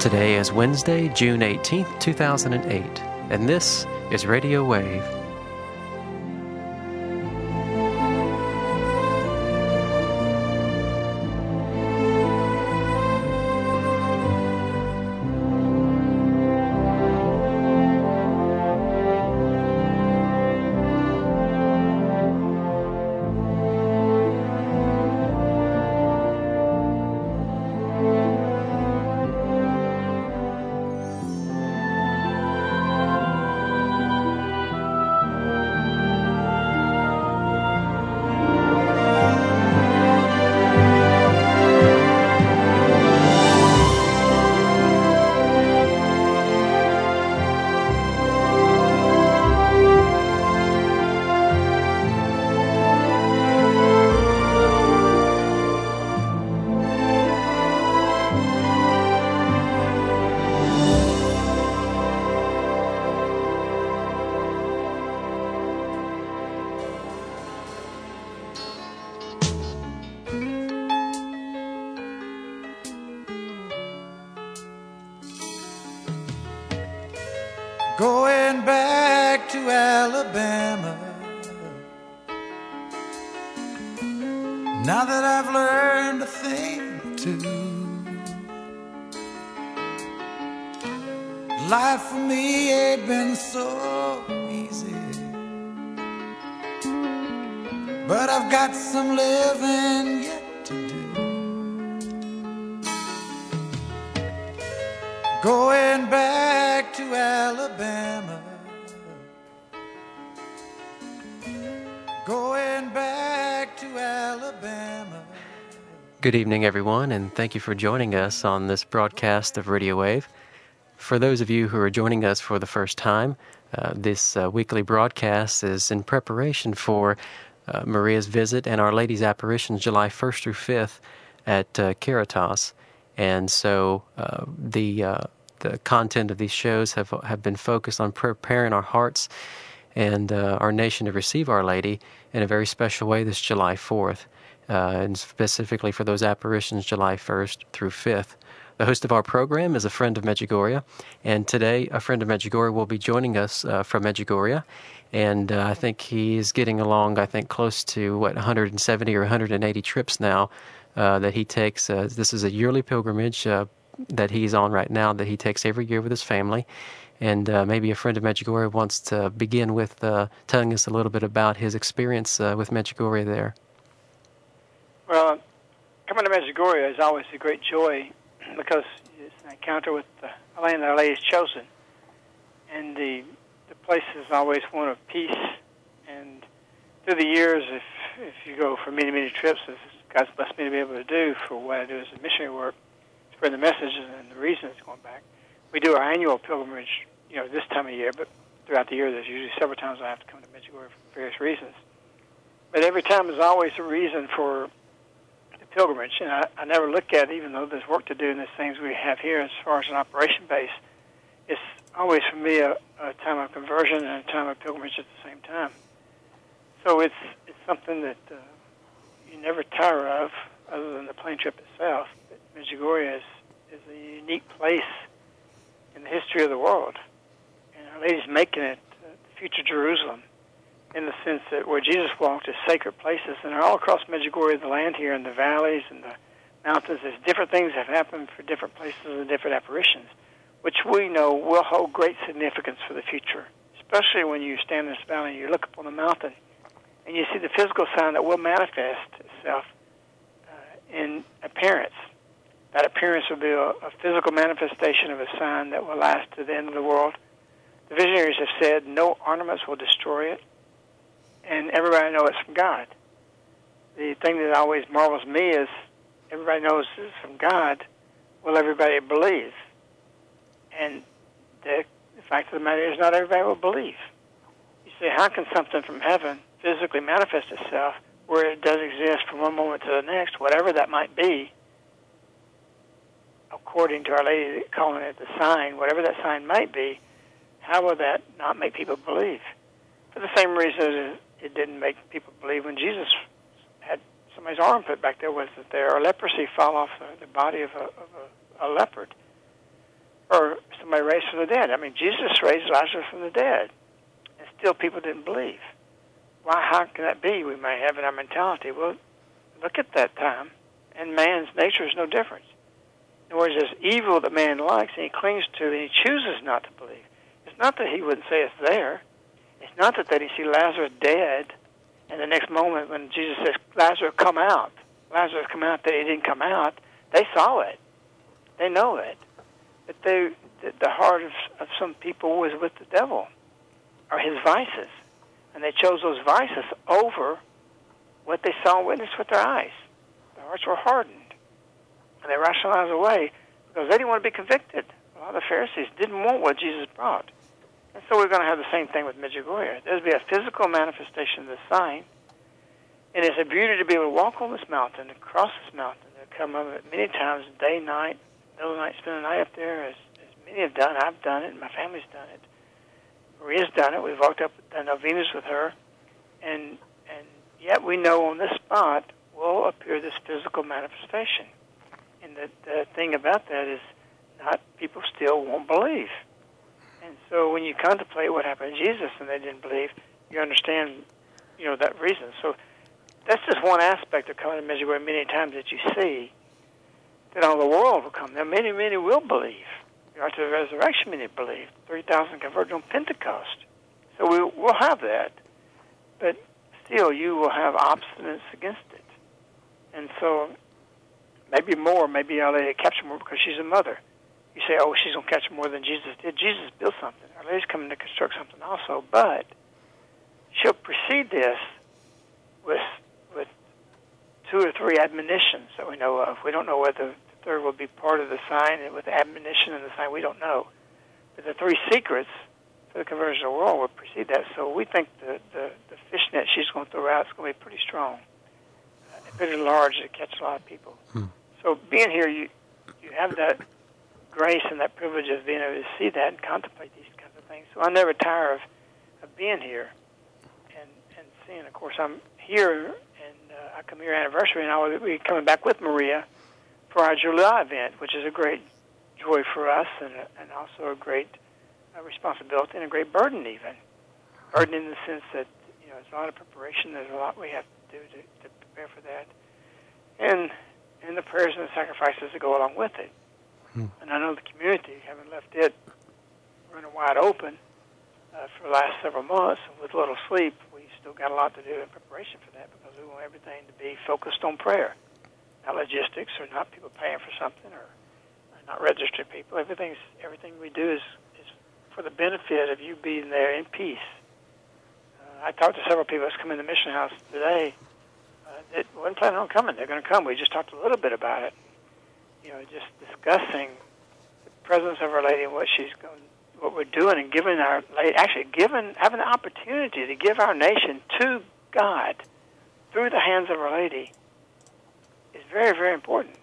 Today is Wednesday, June 18th, 2008, and this is Radio Wave. Good evening, everyone, and thank you for joining us on this broadcast of Radio Wave. For those of you who are joining us for the first time, uh, this uh, weekly broadcast is in preparation for uh, Maria's visit and Our Lady's apparitions July 1st through 5th at uh, Caritas. And so uh, the uh, the content of these shows have have been focused on preparing our hearts and our nation to receive Our Lady in a very special way this July 4th, uh, and specifically for those apparitions July 1st through 5th. The host of our program is a friend of Medjugorje, and today a friend of Medjugorje will be joining us uh, from Medjugorje, and uh, I think he is getting along. I think close to what 170 or 180 trips now uh, that he takes. Uh, this is a yearly pilgrimage uh, that he's on right now that he takes every year with his family. And uh, maybe a friend of Medjugorje wants to begin with telling us a little bit about his experience with Medjugorje there. Well, coming to Medjugorje is always a great joy because it's an encounter with the land Our Lady has chosen. And the, the place is always one of peace. And through the years, if, if you go for many, many trips, as God's blessed me to be able to do for what I do as a missionary work, spread the messages and the reason it's going back. We do our annual pilgrimage, you know, this time of year, but throughout the year, there's usually several times I have to come to Medjugorje for various reasons. But every time there's always a reason for pilgrimage, and I, I never look at it, even though there's work to do and there's things we have here as far as an operation base. It's always for me a, a time of conversion and a time of pilgrimage at the same time. So it's it's something that uh, you never tire of, other than the plane trip itself. But Medjugorje is is a unique place in the history of the world, and Our Lady's making it uh, the future Jerusalem, in the sense that where Jesus walked is sacred places, and all across Medjugorje, the land here, in the valleys and the mountains, there's different things that have happened for different places and different apparitions, which we know will hold great significance for the future. Especially when you stand in this valley and you look up on the mountain, and you see the physical sign that will manifest itself uh, in appearance. That appearance will be a, a physical manifestation of a sign that will last to the end of the world. The visionaries have said no ornaments will destroy it, and everybody knows it's from God. The thing that always marvels me is everybody knows it's from God. Will everybody believe? And the, the fact of the matter is, not everybody will believe. You say, how can something from heaven physically manifest itself where it does exist from one moment to the next, whatever that might be? according to Our Lady calling it the sign, whatever that sign might be, how will that not make people believe? For the same reason it didn't make people believe when Jesus had somebody's arm put back there was that there, or leprosy fell off the, the body of, a, of a, a leopard. or somebody raised from the dead. I mean, Jesus raised Lazarus from the dead, and still people didn't believe. Why? How can that be? We may have in our mentality. Well, look at that time, and man's nature is no different. In other words, there's evil that man likes and he clings to, and he chooses not to believe. It's not that he wouldn't say it's there. It's not that they didn't see Lazarus dead, and the next moment when Jesus says, Lazarus, come out, Lazarus, come out, that he didn't come out, they saw it. They know it. But they, the, heart of, of some people was with the devil, or his vices. And they chose those vices over what they saw and witnessed with their eyes. Their hearts were hardened. And they rationalized away because they didn't want to be convicted. A lot of the Pharisees didn't want what Jesus brought. And so we're going to have the same thing with Medjugorje. There'll be a physical manifestation of the sign. And it's a beauty to be able to walk on this mountain, to cross this mountain, to come up it many times, day, night, middle of the night, spend the night up there, as, as many have done. I've done it, my family's done it. Maria's done it. We've walked up the novenas with her. And, and yet we know on this spot will appear this physical manifestation. And the, the thing about that is not people still won't believe. And so when you contemplate what happened to Jesus and they didn't believe, you understand, you know, that reason. So that's just one aspect of coming to Medjugorje many times that you see that all the world will come. Now many, many will believe. After the resurrection, many believe. 3,000 converted on Pentecost. So we, we'll have that. But still, you will have obstinance against it. And so maybe more, maybe I'll let it capture more because she's a mother. You say, oh, she's going to catch more than Jesus did. Jesus built something. Our Lady's coming to construct something also, but she'll precede this with with two or three admonitions that we know of. We don't know whether the third will be part of the sign and with admonition and the sign. We don't know. But the three secrets for the conversion of the world will precede that. So we think the, the, the fishnet she's going to throw out is going to be pretty strong, uh, pretty large to catch a lot of people. Hmm. So being here, you you have that grace and that privilege of being able to see that and contemplate these kinds of things. So I never tire of, of being here and and seeing. Of course, I'm here and uh, I come here anniversary, and I will be coming back with Maria for our July event, which is a great joy for us and a, and also a great uh, responsibility and a great burden even. Burden in the sense that you know it's a lot of preparation. There's a lot we have to do to, to prepare for that, and and the prayers and the sacrifices that go along with it. Hmm. And I know the community, having left it running wide open uh, for the last several months with little sleep, we still got a lot to do in preparation for that because we want everything to be focused on prayer, not logistics or not people paying for something or, or not registering people. Everything's everything we do is is for the benefit of you being there in peace. Uh, I talked to several people that's come in the mission house today. Uh, that wasn't planning on coming. They're going to come. We just talked a little bit about it you know, just discussing the presence of Our Lady and what she's going, what we're doing, and giving our actually giving, having the opportunity to give our nation to God through the hands of Our Lady is very, very important.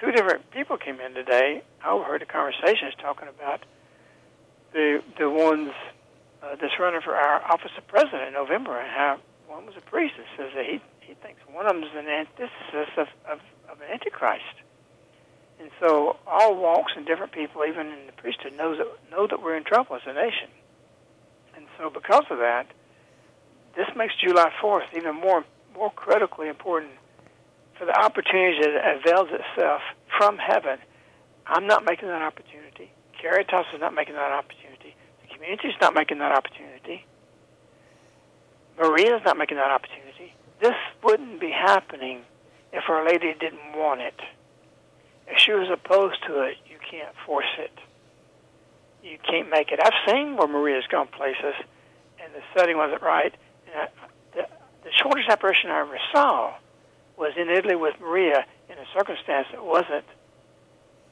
Two different people came in today. I overheard the conversations talking about the the ones uh, that's running for our office of president in November, and how one was a priest that says that he he thinks one of them is an antithesis of, of, of an antichrist. And so all walks and different people, even in the priesthood, knows that, know that we're in trouble as a nation. And so because of that, this makes July 4th even more more critically important for the opportunity that avails itself from heaven. I'm not making that opportunity. Caritas is not making that opportunity. The community is not making that opportunity. Maria is not making that opportunity. This wouldn't be happening if Our Lady didn't want it. If she was opposed to it, you can't force it. You can't make it. I've seen where Maria's gone places, and the setting wasn't right. And I, the, the shortest apparition I ever saw was in Italy with Maria in a circumstance that wasn't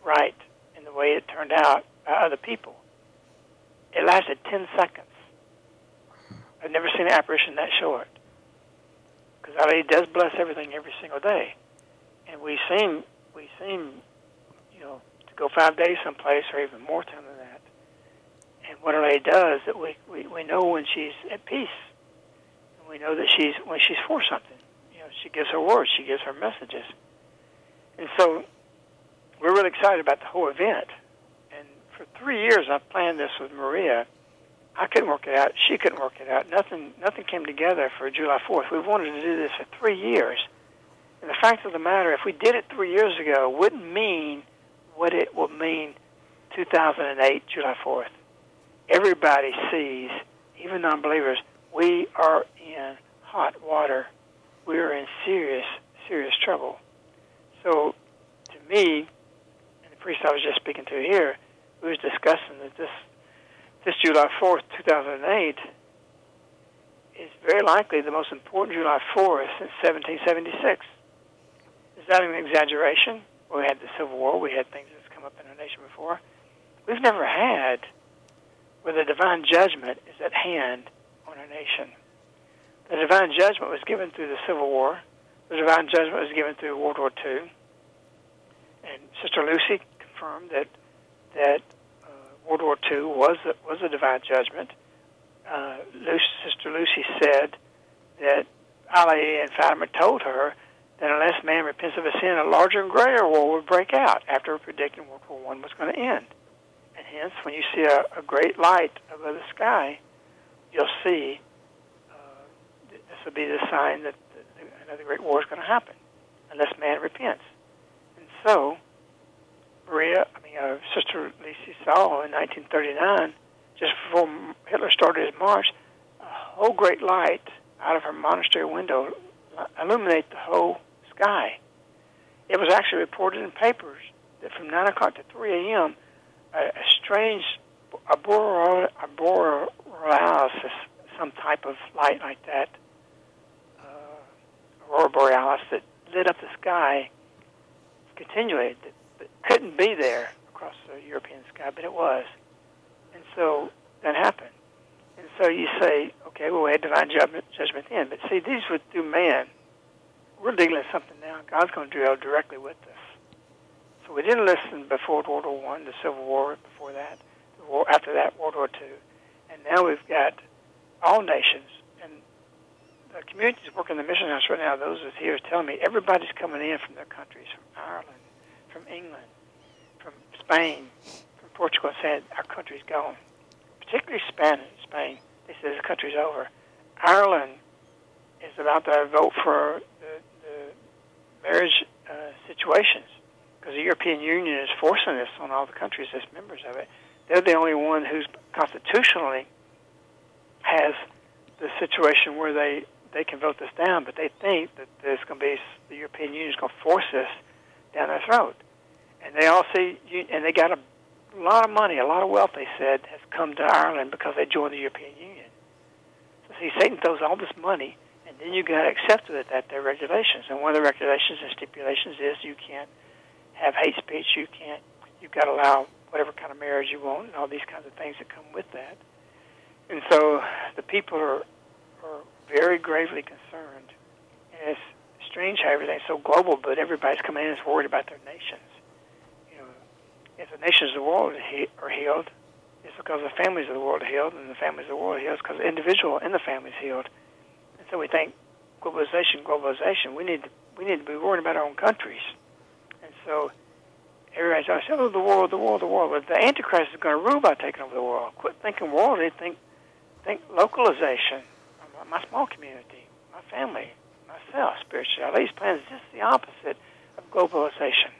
right in the way it turned out by other people. It lasted 10 seconds. I've never seen an apparition that short. Because Our Lady does bless everything every single day. And we seem, we seem you know, to go five days someplace or even more time than that. And what Our Lady does that we, we, we know when she's at peace. And we know that she's when she's for something. You know, she gives her words, she gives her messages. And so we're really excited about the whole event. And for three years I planned this with Maria. I couldn't work it out. She couldn't work it out. Nothing, nothing came together for July 4th. We've wanted to do this for three years. And the fact of the matter, if we did it three years ago, wouldn't mean what it will mean 2008, July 4th. Everybody sees, even non-believers, we are in hot water. We are in serious, serious trouble. So, to me, and the priest I was just speaking to here, we was discussing that this this July 4th, 2008, is very likely the most important July 4th since 1776. Is that an exaggeration? We had the Civil War. We had things that's come up in our nation before. We've never had where the divine judgment is at hand on our nation. The divine judgment was given through the Civil War. The divine judgment was given through World War II. And Sister Lucy confirmed that that uh, World War II was a, was a divine judgment. Uh, Lucy, Sister Lucy said that Ali and Fatima told her that unless man repents of his sin, a larger and greater war would break out after predicting World War One was going to end. And hence, when you see a, a great light above the sky, you'll see uh, this will be the sign that another great war is going to happen, unless man repents. And so, Maria, I mean, uh, Sister Lucy saw in 1939, just before Hitler started his march, a whole great light out of her monastery window illuminate the whole sky. It was actually reported in papers that from 9 o'clock to 3 a.m., a, a strange aurora, borealis, some type of light like that, uh, aurora borealis that lit up the sky continually. That, that couldn't be there across the European sky, but it was. And so that happened. And so you say, okay, well, we had divine judgment, judgment then. But see, these were through man we're with something now. God's going to deal directly with us. So we didn't listen before World War One, the Civil War before that, the war after that, World War Two, and now we've got all nations and the communities working in the mission house right now. Those that's here is telling me everybody's coming in from their countries, from Ireland, from England, from Spain, from Portugal, saying our country's gone. Particularly Spain. Spain, they say this country's over. Ireland is about to vote for marriage uh, situations because the European Union is forcing this on all the countries as members of it. They're the only one who's constitutionally has the situation where they they can vote this down, but they think that there's going to be the European Union is going to force this down their throat, and they all see and they got a lot of money, a lot of wealth. They said has come to Ireland because they joined the European Union. So see, Satan throws all this money then you got to accept that that they're regulations. And one of the regulations and stipulations is you can't have hate speech. You can't. You've got to allow whatever kind of marriage you want, and all these kinds of things that come with that. And so the people are are very gravely concerned. And it's strange how everything's so global, but everybody's coming in is worried about their nations. You know, if the nations of the world are healed, it's because the families of the world are healed, and the families of the world are healed because the individual in the family is healed. So we think globalization, globalization. We need to, we need to be worrying about our own countries. And so everybody's always saying, "Oh, the world, the world, the world." But the Antichrist is going to rule by taking over the world. Quit thinking worldly. Think think localization. My small community, my family, myself, spirituality. These plans just the opposite of globalization.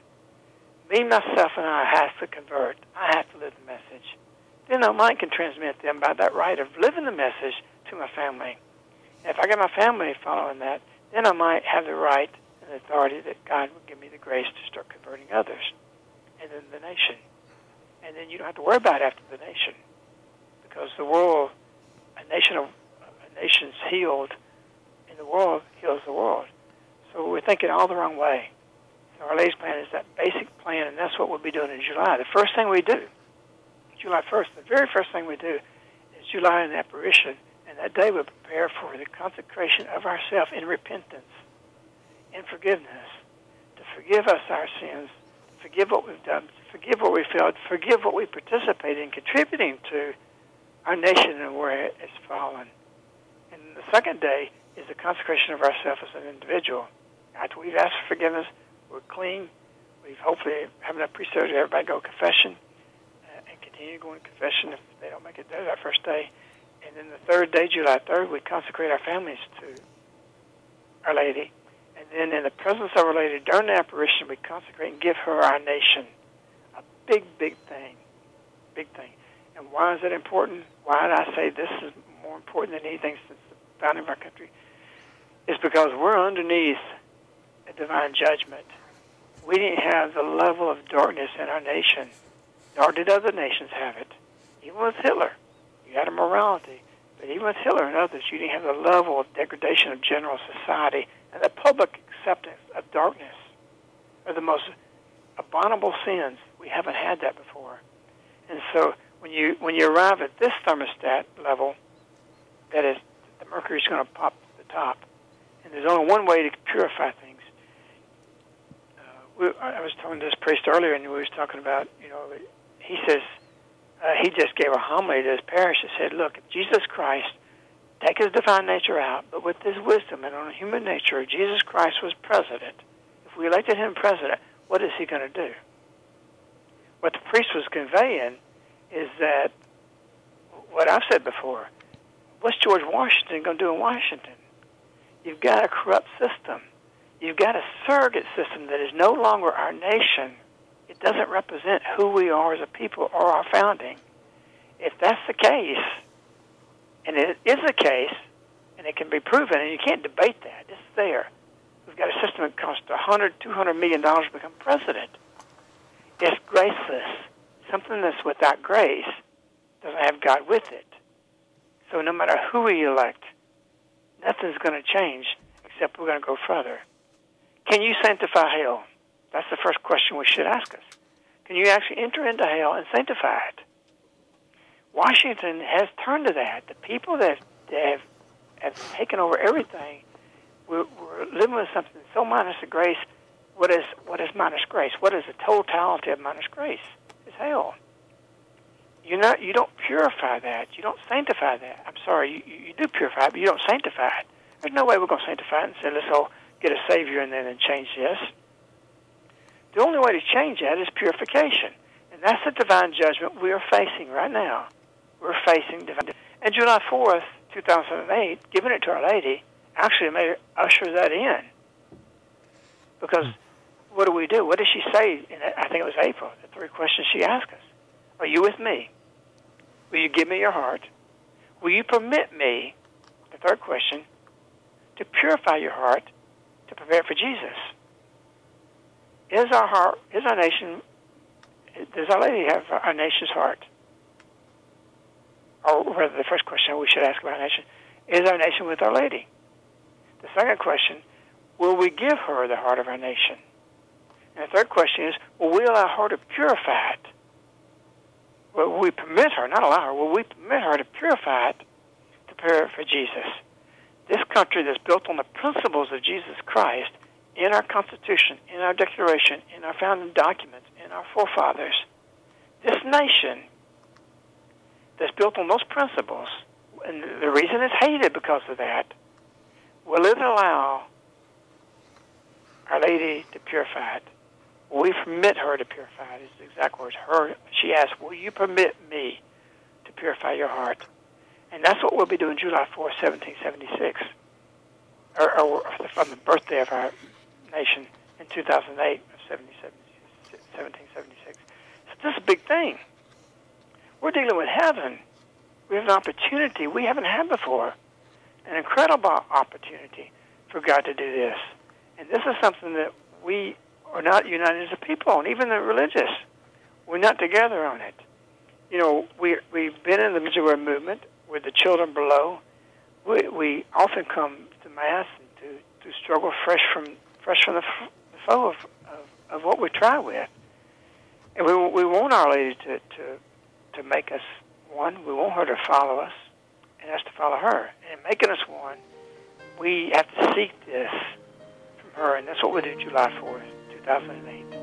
Me, myself, and I have to convert. I have to live the message. Then I might can transmit them by that right of living the message to my family. If I get my family following that, then I might have the right and the authority that God would give me the grace to start converting others, and then the nation. And then you don't have to worry about after the nation, because the world, a nation of a nation's healed, in the world heals the world. So we're thinking all the wrong way. So our Lady's plan is that basic plan, and that's what we'll be doing in July. The first thing we do, July 1st, the very first thing we do is July in apparition and that day we prepare for the consecration of ourselves in repentance, in forgiveness, to forgive us our sins, forgive what we've done, forgive what we failed, forgive what we participated in contributing to our nation and where it's fallen. And the second day is the consecration of ourselves as an individual. After we've asked for forgiveness, we're clean. We've hopefully have enough to everybody go confession uh, and continue going to confession if they don't make it there that first day. And then the third day, July 3rd, we consecrate our families to Our Lady. And then in the presence of Our Lady, during the apparition, we consecrate and give her our nation. A big, big thing. Big thing. And why is it important? Why did I say this is more important than anything since the founding of our country? It's because we're underneath a divine judgment. We didn't have the level of darkness in our nation, nor did other nations have it. Even with Hitler, you had a morality. But even with Hitler and others, you didn't have the level of degradation of general society and the public acceptance of darkness are the most abominable sins. We haven't had that before. And so when you when you arrive at this thermostat level, that is the mercury is going to pop to the top, and there's only one way to purify things. Uh, I was telling this priest earlier, and we was talking about you know he says uh, he just gave a homily to his parish and said, look, Jesus Christ take his divine nature out, but with his wisdom and on human nature, Jesus Christ was president. If we elected him president, what is he going to do? What the priest was conveying is that what I've said before. What's George Washington going to do in Washington? You've got a corrupt system. You've got a surrogate system that is no longer our nation. It doesn't represent who we are as a people or our founding. If that's the case, and it is the case, and it can be proven, and you can't debate that, it's there. We've got a system that costs a hundred, two hundred million dollars to become president. It's graceless something that's without grace doesn't have God with it. So no matter who we elect, nothing's going to change except we're going to go further. Can you sanctify hell? That's the first question we should ask us. Can you actually enter into hell and sanctify it? Washington has turned to that. The people that, have, have taken over everything, we're, we're living with something so minus the grace. What is what is minus grace? What is the totality of minus grace? It's hell. You're not, you don't purify that. You don't sanctify that. I'm sorry, you, you do purify it, but you don't sanctify it. There's no way we're going to sanctify it and say, let's all get a Savior and then and change this. The only way to change that is purification. And that's the divine judgment we are facing right now. We're facing divine And July 4th, 2008, giving it to Our Lady, actually made usher that in. Because hmm. what do we do? What does she say? In, I think it was April. The three questions she asked us: Are you with me? Will you give me your heart? Will you permit me? The third question: To purify your heart, to prepare for Jesus. Is our heart? Is our nation? Does Our Lady have our nation's heart? Or rather, the first question we should ask about our nation: Is our nation with Our Lady? The second question: Will we give her the heart of our nation? And the third question is, will we allow her to purify it? Will we permit her, not allow her, will we permit her to purify it to prepare it for Jesus? This country that's built on the principles of Jesus Christ in our Constitution, in our Declaration, in our founding documents, in our forefathers, this nation that's built on those principles, and the reason it's hated because of that, will it allow Our Lady to purify it? Will we permit her to purify it? Is the exact words. Her, she asked, "Will you permit me to purify your heart?" And that's what we'll be doing July 4, 1776, or, or from the birthday of our nation in 2008, 1776. So this is a big thing. We're dealing with heaven. We have an opportunity we haven't had before, an incredible opportunity for God to do this. And this is something that we are not united as a people, and even the religious. We're not together on it. You know, we we've been in the Medjugorje movement with the children below. We we often come to mass and to, to struggle fresh from fresh from the, foe of, of, of what we try with, and we we want Our Lady to, to to make us one. We want her to follow us, and us to follow her. And making us one, we have to seek this from her, and that's what we do July fourth. 2008.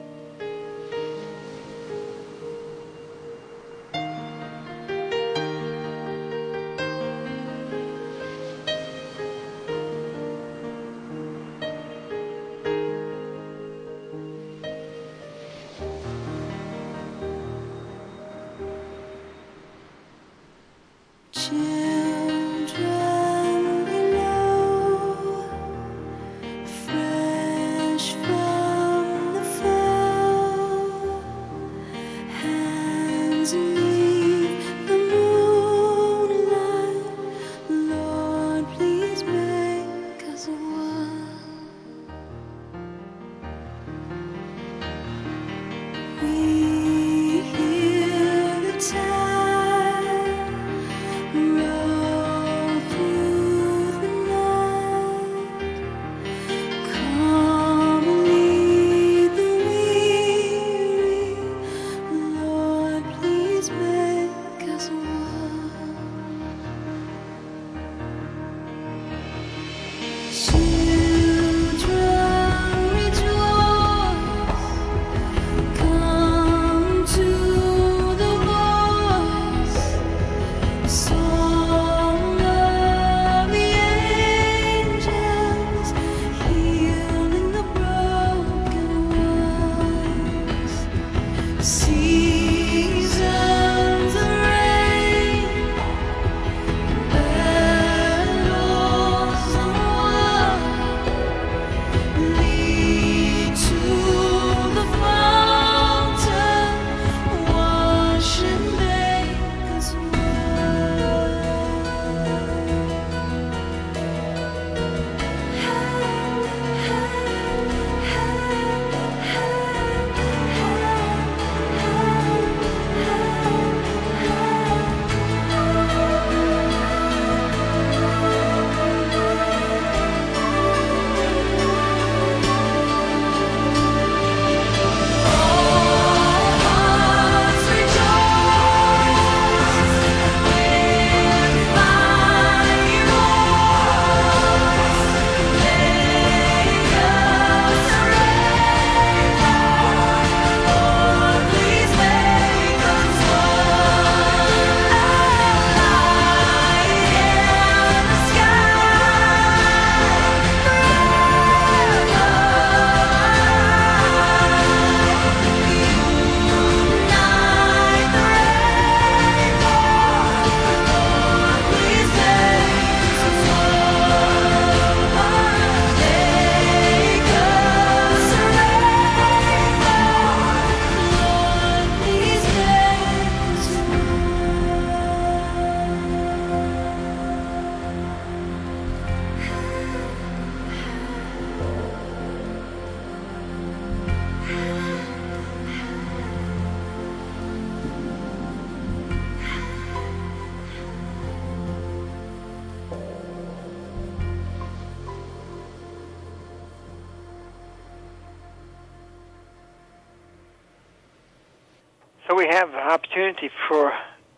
So we have an opportunity for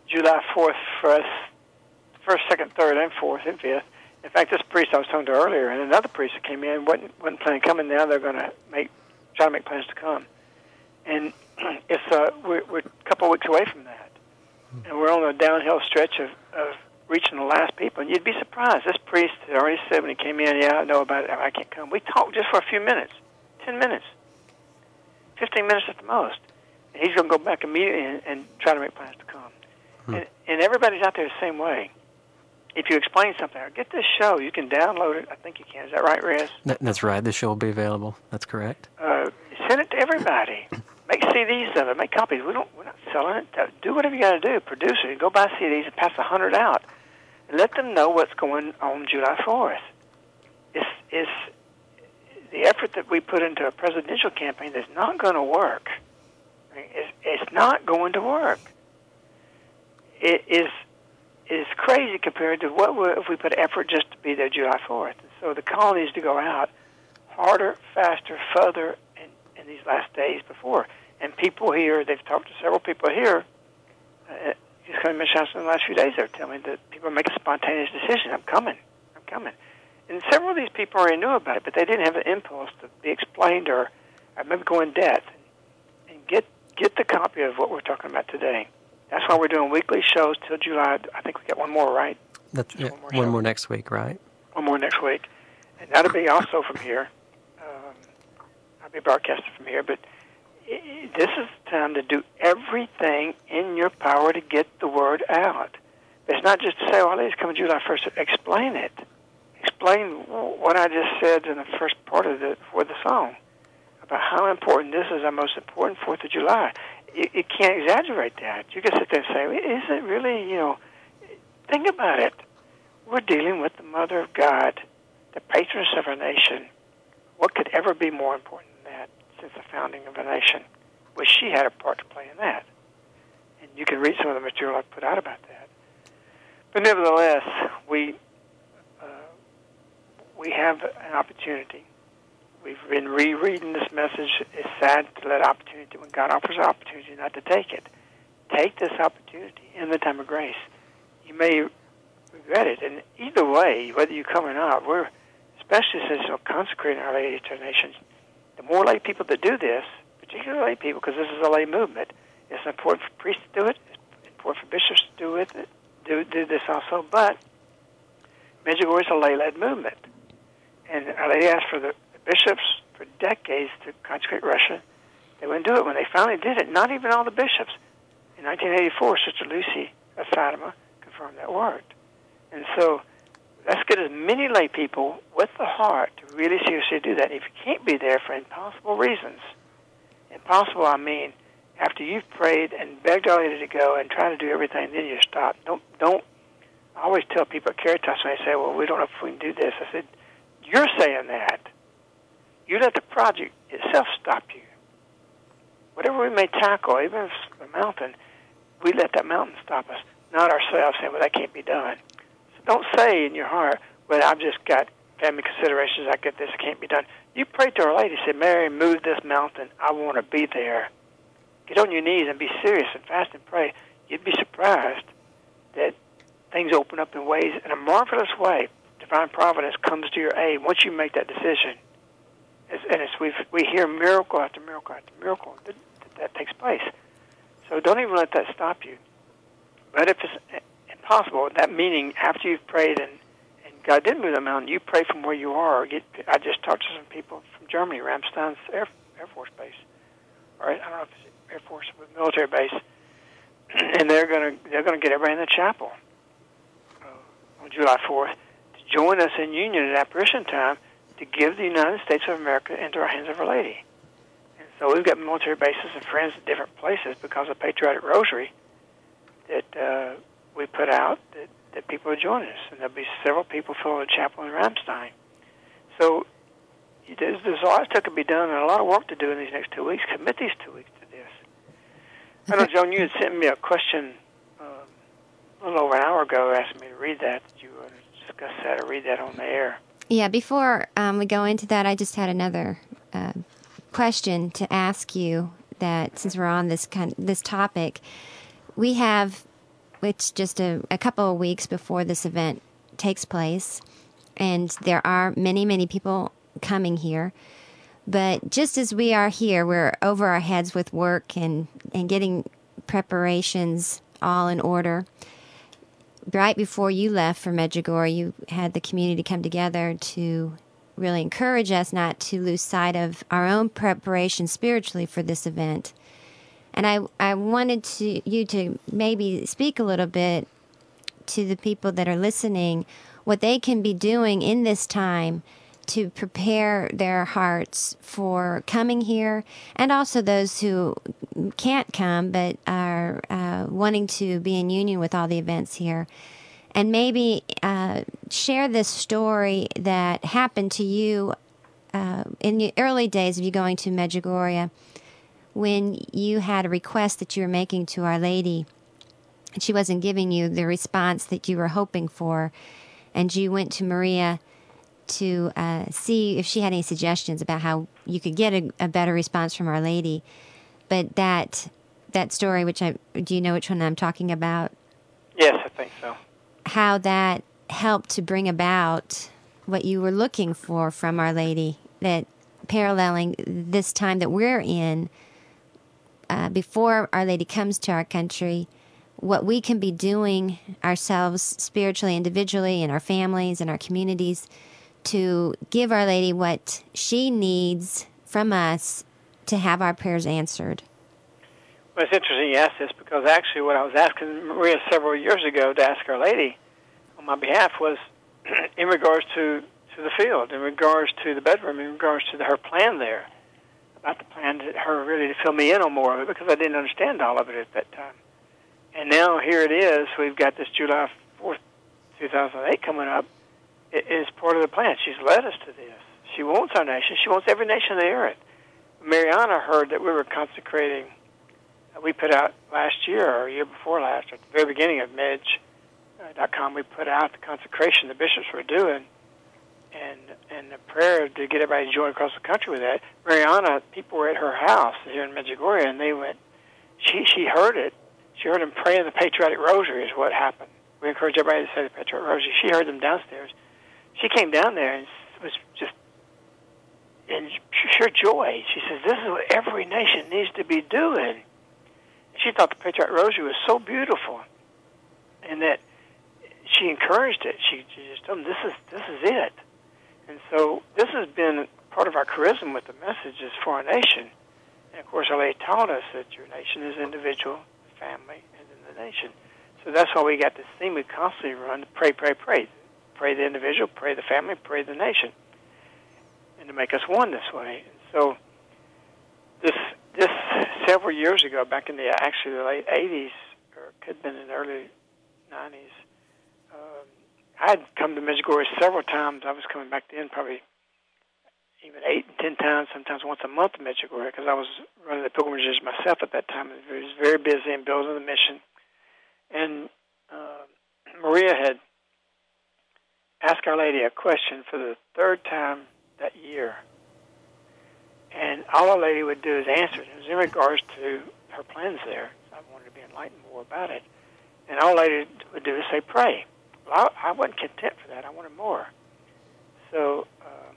July 4th for us, first, second, third, and fourth and fifth. In fact, this priest I was talking to earlier, and another priest that came in wasn't wasn't planning coming. Now they're going to make try to make plans to come, and it's uh, we're, we're a couple of weeks away from that, and we're on a downhill stretch of, of reaching the last people. And you'd be surprised. This priest had already said when he came in, "Yeah, I know about it. I can't come." We talked just for a few minutes, ten minutes, fifteen minutes at the most, he's going to go back immediately and, and try to make plans to come. Hmm. And, and everybody's out there the same way. If you explain something, or get this show, you can download it. I think you can. Is that right, Rez? That, that's right. The show will be available. That's correct. Uh, send it to everybody. Make CDs of it. Make copies. We don't. We're not selling it. Uh, Do whatever you got to do. Produce it. Go buy CDs and pass a hundred out. And let them know what's going on July fourth. It's it's the effort that we put into a presidential campaign that's not going to work. It's, it's not going to work. It is is crazy compared to what would if we put effort just to be there July 4th. And so the call needs to go out harder, faster, further in, in these last days before. And people here, they've talked to several people here, uh, just coming to House in the last few days, they're telling me that people make a spontaneous decision. I'm coming. I'm coming. And several of these people already knew about it, but they didn't have the impulse to be explained or, or maybe go in depth and get get the copy of what we're talking about today. That's why we're doing weekly shows till July. I think we got one more, right? That's yeah, one more one more next week, right? One more next week, and that'll be also from here. Um, I'll be broadcasting from here, but i i this is the time to do everything in your power to get the word out, It's not just to say, "Well, Lady's coming July 1st." Explain it. Explain what I just said in the first part of the for the song about how important this is our most important Fourth of July. You, you can't exaggerate that. You can sit there and say, "Is it really?" You know, think about it. We're dealing with the Mother of God, the patroness of our nation. What could ever be more important than that since the founding of a nation? Well, she had a part to play in that. And you can read some of the material I've put out about that. But nevertheless, we uh, we have an opportunity. We've been rereading this message. It's sad to let opportunity when God offers opportunity not to take it. Take this opportunity in the time of grace. You may regret it, and either way, whether you come or not, we're especially since we're consecrating Our Lady to our nation. The more lay people that do this, particularly lay people, because this is a lay movement, it's important for priests to do it. It's important for bishops to do it do do this also, but Medjugorje is a lay-led movement, and they asked for the, the bishops for decades to consecrate Russia. They wouldn't do it. When they finally did it, not even all the bishops. In 1984, Sister Lucy of Fatima confirmed that worked. And so let's get as many lay people with the heart to really seriously do that. If you can't be there for impossible reasons, impossible I mean after you've prayed and begged Our Lady to go and try to do everything, then you stop. Don't don't. I always tell people at Caritas when they say, "Well, we don't know if we can do this." I said, "You're saying that. You let the project itself stop you. Whatever we may tackle, even if it's a mountain, we let that mountain stop us, not ourselves saying, "Well, that can't be done." So don't say in your heart, "Well, I've just got family considerations. I get this. It can't be done." You pray to Our Lady. Say, "Mary, move this mountain. I want to be there." get on your knees and be serious and fast and pray, you'd be surprised that things open up in ways, in a marvelous way. Divine providence comes to your aid once you make that decision. And as we we hear miracle after miracle after miracle that, that, takes place. So don't even let that stop you. But if it's impossible, that meaning after you've prayed and, and God did move the mountain, you pray from where you are. Get, I just talked to some people from Germany, Ramstein's Air, Air Force Base. All right, I don't know if it's Air Force military base, and they're going to they're to get everybody in the chapel uh, on July 4th to join us in union at apparition time to give the United States of America into our hands of Our Lady. And so we've got military bases and friends at different places because of Patriotic Rosary that uh, we put out that, that people are joining us, and there'll be several people filling the chapel in Ramstein. So there's, there's a lot that could be done and a lot of work to do in these next two weeks. Commit these two weeks to this. I know, Joan, you had sent me a question uh, a little over an hour ago asking me to read that. You want to discuss that or read that on the air? Yeah, before um, we go into that, I just had another uh, question to ask you that since we're on this kind this topic, we have it's just a, a couple of weeks before this event takes place, and there are many, many people coming here. But just as we are here, we're over our heads with work and, and getting preparations all in order. Right before you left for Medjugorje, you had the community come together to really encourage us not to lose sight of our own preparation spiritually for this event. And I, I wanted to, you to maybe speak a little bit to the people that are listening what they can be doing in this time to prepare their hearts for coming here, and also those who can't come but are uh, wanting to be in union with all the events here. And maybe uh, share this story that happened to you uh, in the early days of you going to Medjugorje when you had a request that you were making to Our Lady and she wasn't giving you the response that you were hoping for. And you went to Maria to uh, see if she had any suggestions about how you could get a, a, better response from Our Lady. But that that story, which I do you know which one I'm talking about? Yes, I think so. How that helped to bring about what you were looking for from Our Lady. That paralleling this time that we're in, uh, before Our Lady comes to our country, what we can be doing ourselves spiritually, individually, in our families, in our communities to give Our Lady what she needs from us to have our prayers answered. Well, it's interesting you asked this because actually, what I was asking Maria several years ago to ask Our Lady on my behalf was in regards to to the field, in regards to the bedroom, in regards to the, her plan there, about the plan to her really to fill me in on more of it because I didn't understand all of it at that time. And now here it is. We've got this July fourth, two thousand eight coming up. Is part of the plan. She's led us to this. She wants our nation. She wants every nation to hear it. Mirjana heard that we were consecrating. uh, We put out last year or a year before last, at the very beginning of Medj.com, we put out the consecration the bishops were doing, and and the prayer to get everybody to join across the country with that. Mirjana, people were at her house here in Medjugorje, and they went. She she heard it. She heard them praying the Patriotic Rosary. Is what happened. We encourage everybody to say the Patriotic Rosary. She heard them downstairs. She came down there and was just in sheer joy. She says, "This is what every nation needs to be doing." She thought the Patriotic Rosary was so beautiful, and that she encouraged it. She, she just told them, "This is this is it." And so this has been part of our charisma with the message is for our nation. And of course, Our Lady taught us that your nation is individual, family, and then the nation. So that's why we got this theme we constantly run: pray, pray, pray, pray the individual, pray the family, pray the nation and to make us one this way. So this this several years ago, back in the actually the late '80s, or it could have been in the early '90s, um, I had come to Medjugorje several times. I was coming back then, probably even eight and ten times, sometimes once a month to Medjugorje, because I was running the pilgrimages myself at that time. I was very busy and building the mission. And uh, Maria had asked Our Lady a question for the third time that year. And all Our Lady would do is answer it. It was in regards to her plans there. I wanted to be enlightened more about it. And all Our Lady would do is say, pray. Well, I, I wasn't content for that. I wanted more. So um,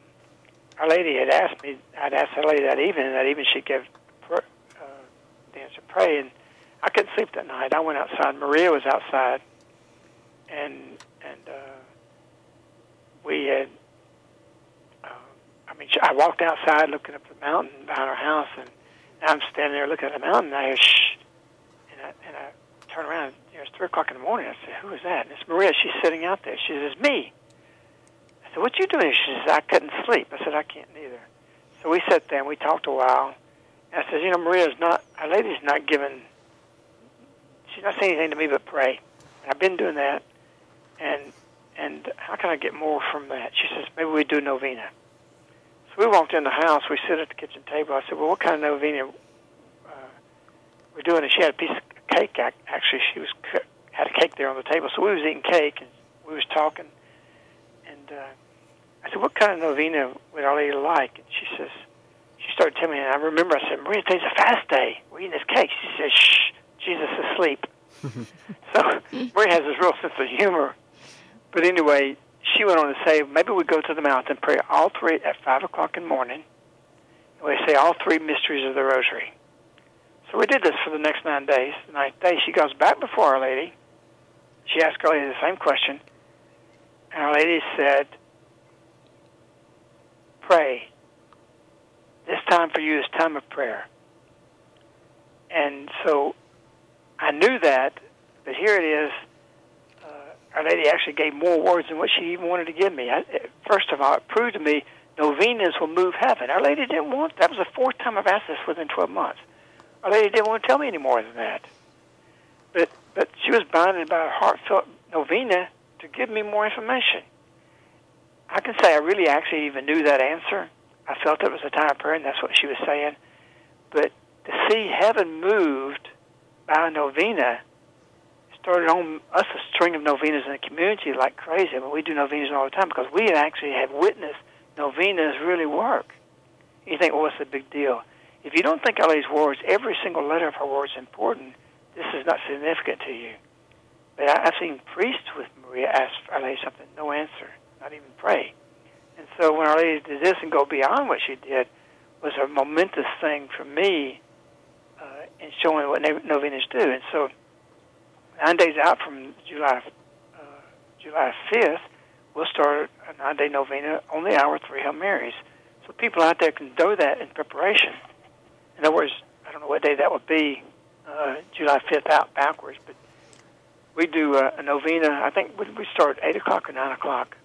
Our Lady had asked me, I'd asked Our Lady that evening, and that evening she gave pr- uh, the answer, pray. And I couldn't sleep that night. I went outside. Maria was outside. And, and uh, we had uh, I mean, I walked outside looking up the mountain behind our house, and I'm standing there looking at the mountain. And I hear shh, and I and I turn around. You know, it's three o'clock in the morning. I said, "Who is that?" And it's Maria. She's sitting out there. She says, It's "Me." I said, "What you doing?" She says, "I couldn't sleep." I said, "I can't neither." So we sat there and we talked a while. And I said, "You know, Maria's not. Our lady's not giving. She's not saying anything to me but pray. And I've been doing that, and and how can I get more from that?" She says, "Maybe we do novena." So we walked in the house. We sit at the kitchen table. I said, "Well, what kind of novena uh, we're doing?" And she had a piece of cake. Actually, she was had a cake there on the table. So we was eating cake and we was talking. And uh, I said, "What kind of novena would Our Lady like?" And she says, she started telling me. And I remember I said, "Maria, today's a fast day. We're eating this cake." She says, "Shh, Jesus is asleep." so Maria has this real sense of humor. But anyway, she went on to say, maybe we go to the mountain, pray all three at five o'clock in the morning, and we say all three mysteries of the Rosary. So we did this for the next nine days. The ninth day, she goes back before Our Lady. She asked Our Lady the same question, and Our Lady said, "Pray. This time for you is time of prayer." And so I knew that, but here it is our Lady actually gave more words than what she even wanted to give me. I, first of all, it proved to me novenas will move heaven. Our Lady didn't want that was the fourth time I've asked this within 12 months. Our Lady didn't want to tell me any more than that. But but she was binded by a heartfelt novena to give me more information. I can say I really actually even knew that answer. I felt it was a time of prayer, and that's what she was saying. But to see heaven moved by a novena started on us a string of novenas in the community like crazy. Mean, we do novenas all the time because we actually have witnessed novenas really work. You think, well, what's the big deal? If you don't think Our Lady's words, every single letter of her words is important, this is not significant to you. But I, I've seen priests with Maria ask Our Lady something, no answer, not even pray. And so when Our Lady did this and go beyond what she did was a momentous thing for me uh, in showing what novenas do. And so nine days out from July uh, July 5th, we'll start a nine-day novena on the hour, three Hail Marys. So people out there can do that in preparation. In other words, I don't know what day that would be uh, July 5th out backwards, but we do uh, a novena. I think we, we start eight o'clock or nine o'clock.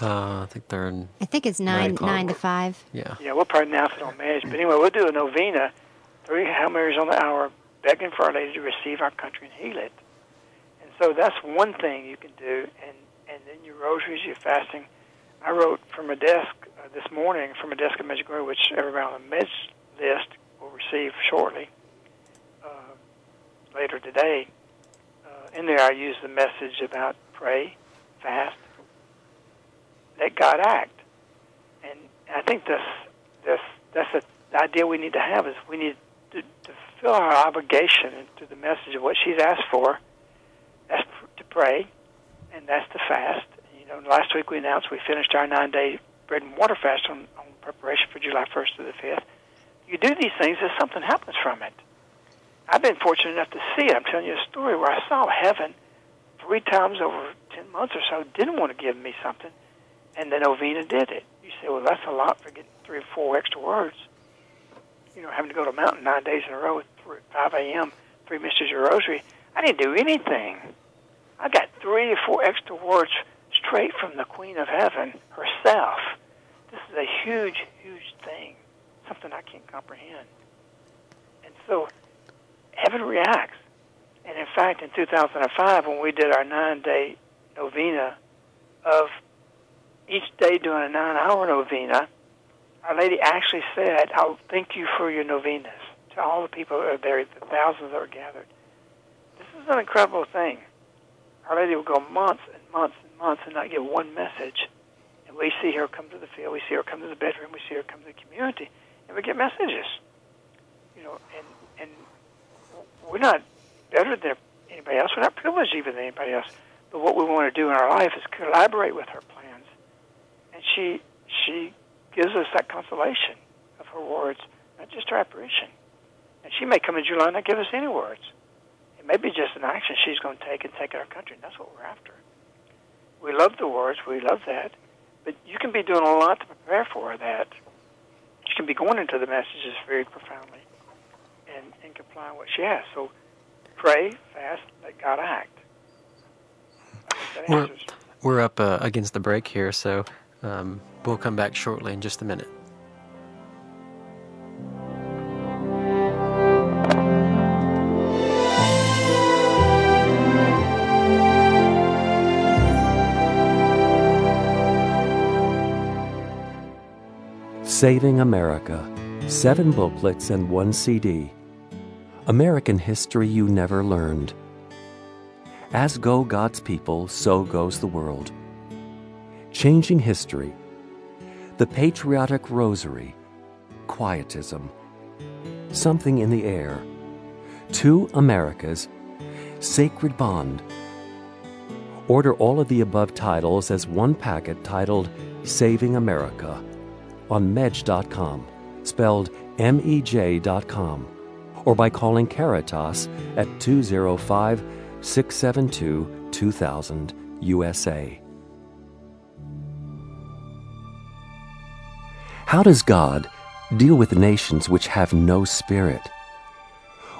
Uh, I think they're in, I think it's Nine nine to five. yeah. Yeah, we'll probably announce it on Mass. But anyway, we'll do a novena, three Hail Marys on the hour, begging for Our Lady to receive our country and heal it. And so that's one thing you can do. And and then your rosaries, your fasting. I wrote from a desk uh, this morning from a desk at Medjugorje, which everybody on the Medj list will receive shortly, uh, later today. Uh, in there, I use the message about pray, fast, let God act, and I think this, that's that's the idea we need to have is we need to, to fill our obligation to the message of what she's asked for. That's to pray, and that's to fast. You know, last week we announced we finished our nine-day bread and water fast on, on preparation for July 1st to the 5th. You do these things, and something happens from it. I've been fortunate enough to see it. I'm telling you a story where I saw heaven three times over 10 months or so didn't want to give me something, and then a novena did it. You say, well, that's a lot for getting three or four extra words. You know, having to go to a mountain nine days in a row 3, 5 a.m., three mysteries your rosary. I didn't do anything. I got three or four extra words straight from the Queen of Heaven herself. This is a huge, huge thing, something I can't comprehend. And so, heaven reacts. And in fact, in 2005, when we did our nine-day novena of each day doing a nine-hour novena, Our Lady actually said, "I'll thank you for your novenas." To all the people that are there, the thousands that are gathered. This is an incredible thing. Our Lady will go months and months and months and not give one message. And we see her come to the field, we see her come to the bedroom, we see her come to the community, and we get messages. You know, and and we're not better than anybody else. We're not privileged even than anybody else. But what we want to do in our life is collaborate with her plans. And she she gives us that consolation of her words, not just her apparition. And she may come in July and not give us any words. It may be just an action she's going to take and take our country, and that's what we're after. We love the words, we love that, but you can be doing a lot to prepare for that. You can be going into the messages very profoundly and, and complying with what she has. So pray, fast, let God act. We're, we're up uh, against the break here, so um, we'll come back shortly in just a minute. Saving America Seven booklets and one CD. American history you never learned. As go God's people, so goes the world. Changing history. The Patriotic Rosary. Quietism. Something in the air. Two Americas. Sacred Bond. Order all of the above titles as one packet titled Saving America on medj.com, spelled M E J.com, or by calling Caritas at 205 672 2000 USA. How does God deal with nations which have no spirit?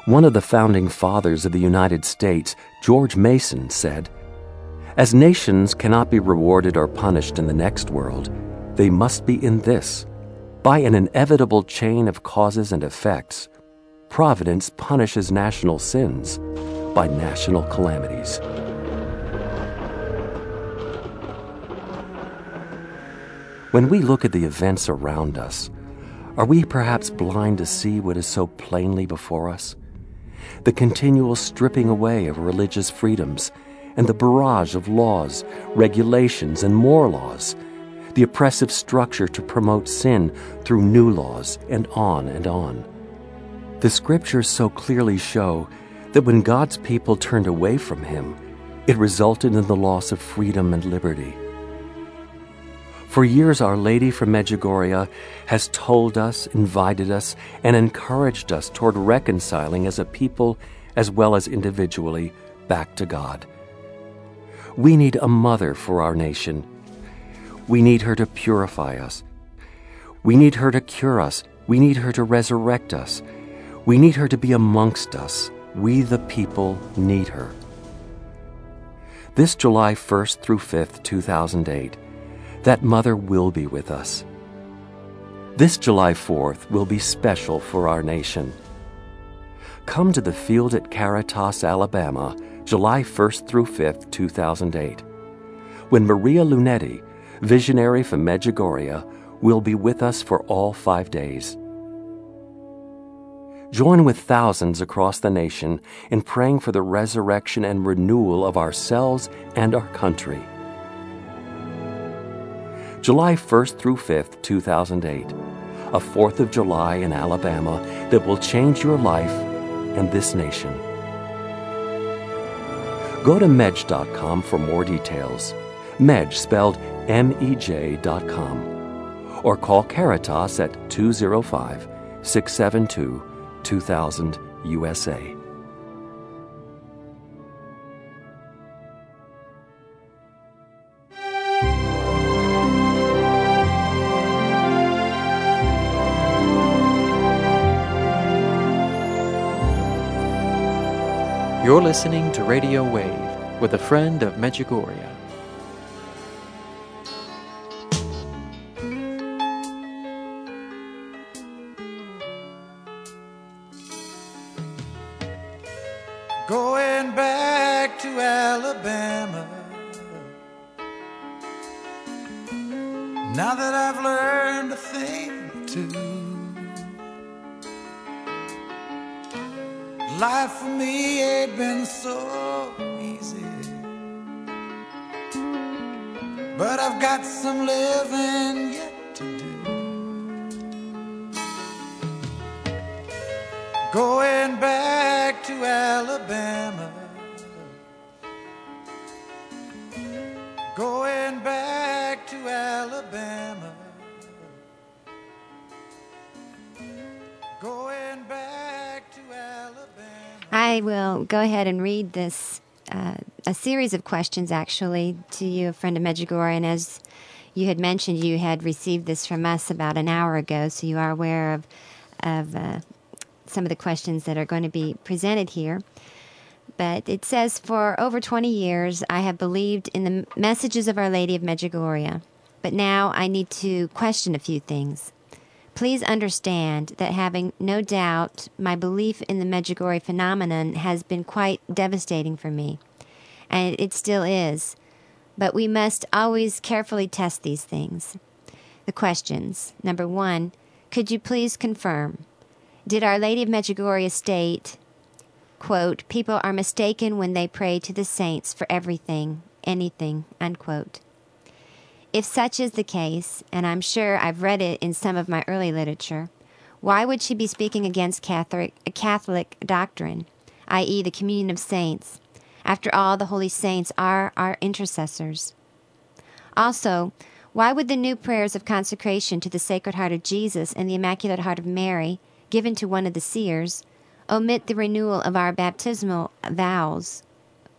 One of the founding fathers of the United States, George Mason, said, As nations cannot be rewarded or punished in the next world, they must be in this. By an inevitable chain of causes and effects, Providence punishes national sins by national calamities. When we look at the events around us, are we perhaps blind to see what is so plainly before us? The continual stripping away of religious freedoms and the barrage of laws, regulations, and more laws, the oppressive structure to promote sin through new laws, and on and on. The scriptures so clearly show that when God's people turned away from Him, it resulted in the loss of freedom and liberty. For years, Our Lady from Medjugorje has told us, invited us, and encouraged us toward reconciling as a people as well as individually back to God. We need a mother for our nation. We need her to purify us. We need her to cure us. We need her to resurrect us. We need her to be amongst us. We, the people, need her. This July 1st through 5th, 2008, that mother will be with us. This July 4th will be special for our nation. Come to the field at Caritas, Alabama, July 1st through 5th, 2008, when Maria Lunetti, visionary from Medjugorje, will be with us for all five days. Join with thousands across the nation in praying for the resurrection and renewal of ourselves and our country. July 1st through 5th, 2008, a 4th of July in Alabama that will change your life and this nation. Go to medj.com for more details. Mej spelled M E J.com. Or call Caritas at 205 672 2000 USA. You're listening to Radio Wave with a friend of Medjugorje. Go ahead and read this uh, a series of questions actually to you, a friend of Medjugorje, and as you had mentioned, you had received this from us about an hour ago, so you are aware of of uh, some of the questions that are going to be presented here. But it says, For over 20 years, I have believed in the messages of Our Lady of Medjugorje, but now I need to question a few things. Please understand that having no doubt my belief in the Medjugorje phenomenon has been quite devastating for me, and it still is. But we must always carefully test these things. The questions. Number one, could you please confirm? Did Our Lady of Medjugorje state, quote, people are mistaken when they pray to the saints for everything, anything, unquote. If such is the case, and I'm sure I've read it in some of my early literature, why would she be speaking against Catholic, Catholic doctrine, i.e., the communion of saints? After all, the holy saints are our intercessors. Also, why would the new prayers of consecration to the Sacred Heart of Jesus and the Immaculate Heart of Mary, given to one of the seers, omit the renewal of our baptismal vows,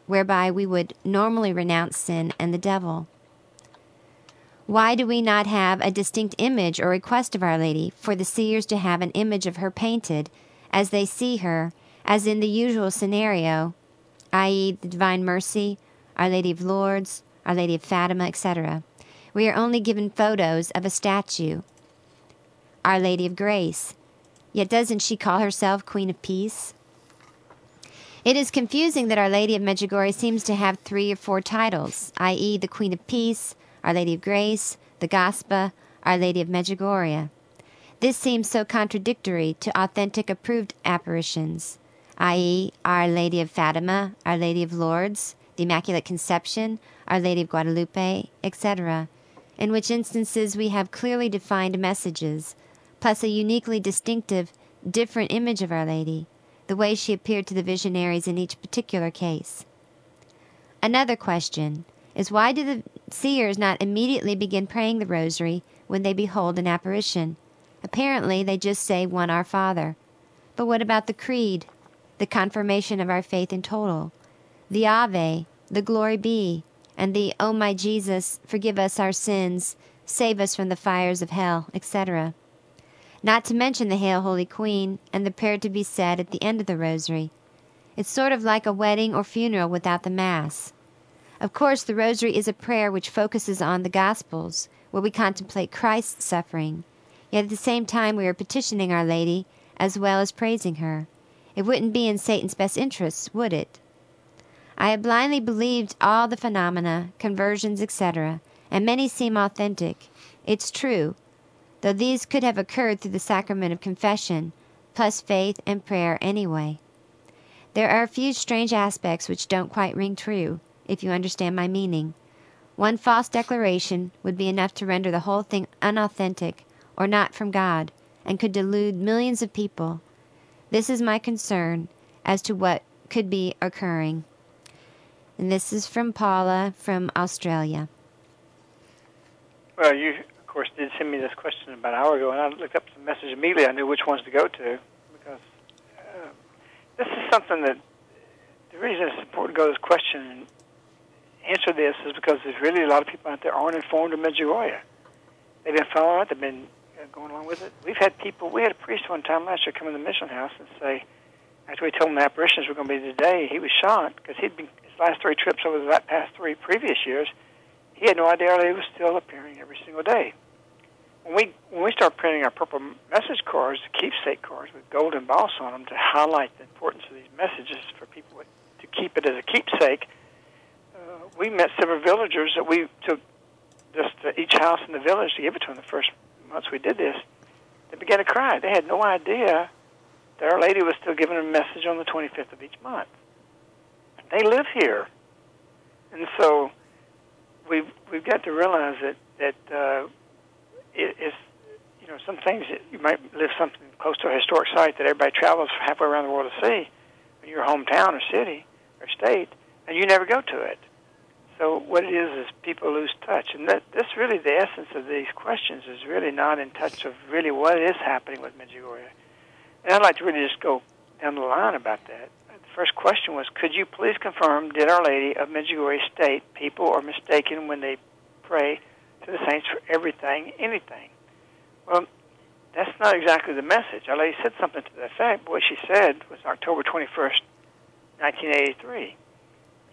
whereby we would normally renounce sin and the devil? Why do we not have a distinct image or request of Our Lady for the seers to have an image of her painted as they see her, as in the usual scenario, i.e., the Divine Mercy, Our Lady of Lourdes, Our Lady of Fatima, etc.? We are only given photos of a statue, Our Lady of Grace. Yet doesn't she call herself Queen of Peace? It is confusing that Our Lady of Medjugorje seems to have three or four titles, i.e., the Queen of Peace, Our Lady of Grace, the Gospa, Our Lady of Medjugorje. This seems so contradictory to authentic approved apparitions, i.e., Our Lady of Fatima, Our Lady of Lourdes, the Immaculate Conception, Our Lady of Guadalupe, etc., in which instances we have clearly defined messages, plus a uniquely distinctive, different image of Our Lady, the way she appeared to the visionaries in each particular case. Another question is why do the seers not immediately begin praying the rosary when they behold an apparition? Apparently, they just say one Our Father. But what about the Creed, the confirmation of our faith in total, the Ave, the Glory Be, and the O my Jesus, forgive us our sins, save us from the fires of hell, etc.? Not to mention the Hail Holy Queen and the prayer to be said at the end of the rosary. It's sort of like a wedding or funeral without the Mass. Of course, the rosary is a prayer which focuses on the Gospels, where we contemplate Christ's suffering. Yet at the same time, we are petitioning Our Lady as well as praising her. It wouldn't be in Satan's best interests, would it? I have blindly believed all the phenomena, conversions, etc., and many seem authentic. It's true, though these could have occurred through the sacrament of confession, plus faith and prayer anyway. There are a few strange aspects which don't quite ring true, if you understand my meaning. One false declaration would be enough to render the whole thing unauthentic or not from God, and could delude millions of people. This is my concern as to what could be occurring. And this is from Paula from Australia. Well, you, of course, did send me this question about an hour ago, and I looked up the message immediately. I knew which ones to go to because uh, this is something that the reason it's important to go to this question answer this is because there's really a lot of people out there aren't informed of Medjugorje. They've been following it. They've been uh, going along with it. We've had people. We had a priest one time last year come in the mission house and say, after we told him the apparitions were going to be today, he was shocked because he'd been his last three trips over the past three previous years he had no idea they was still appearing every single day. When we when we start printing our purple message cards, keepsake cards with gold embossed on them to highlight the importance of these messages for people to keep it as a keepsake, we met several villagers that we took just to each house in the village to give it to them the first months we did this. They began to cry. They had no idea that Our Lady was still giving a message on the 25th of each month. They live here, and so we've we've got to realize that that uh, it, it's you know some things that you might live something close to a historic site that everybody travels halfway around the world to see in your hometown or city or state, and you never go to it. So what it is is people lose touch, and that that's really the essence of these questions is really not in touch of really what is happening with Medjugorje. And I'd like to really just go down the line about that The first question was, could you please confirm, did Our Lady of Medjugorje state people are mistaken when they pray to the saints for everything, anything? Well, that's not exactly the message. Our Lady said something to that effect. But what she said was October 21st, 1983.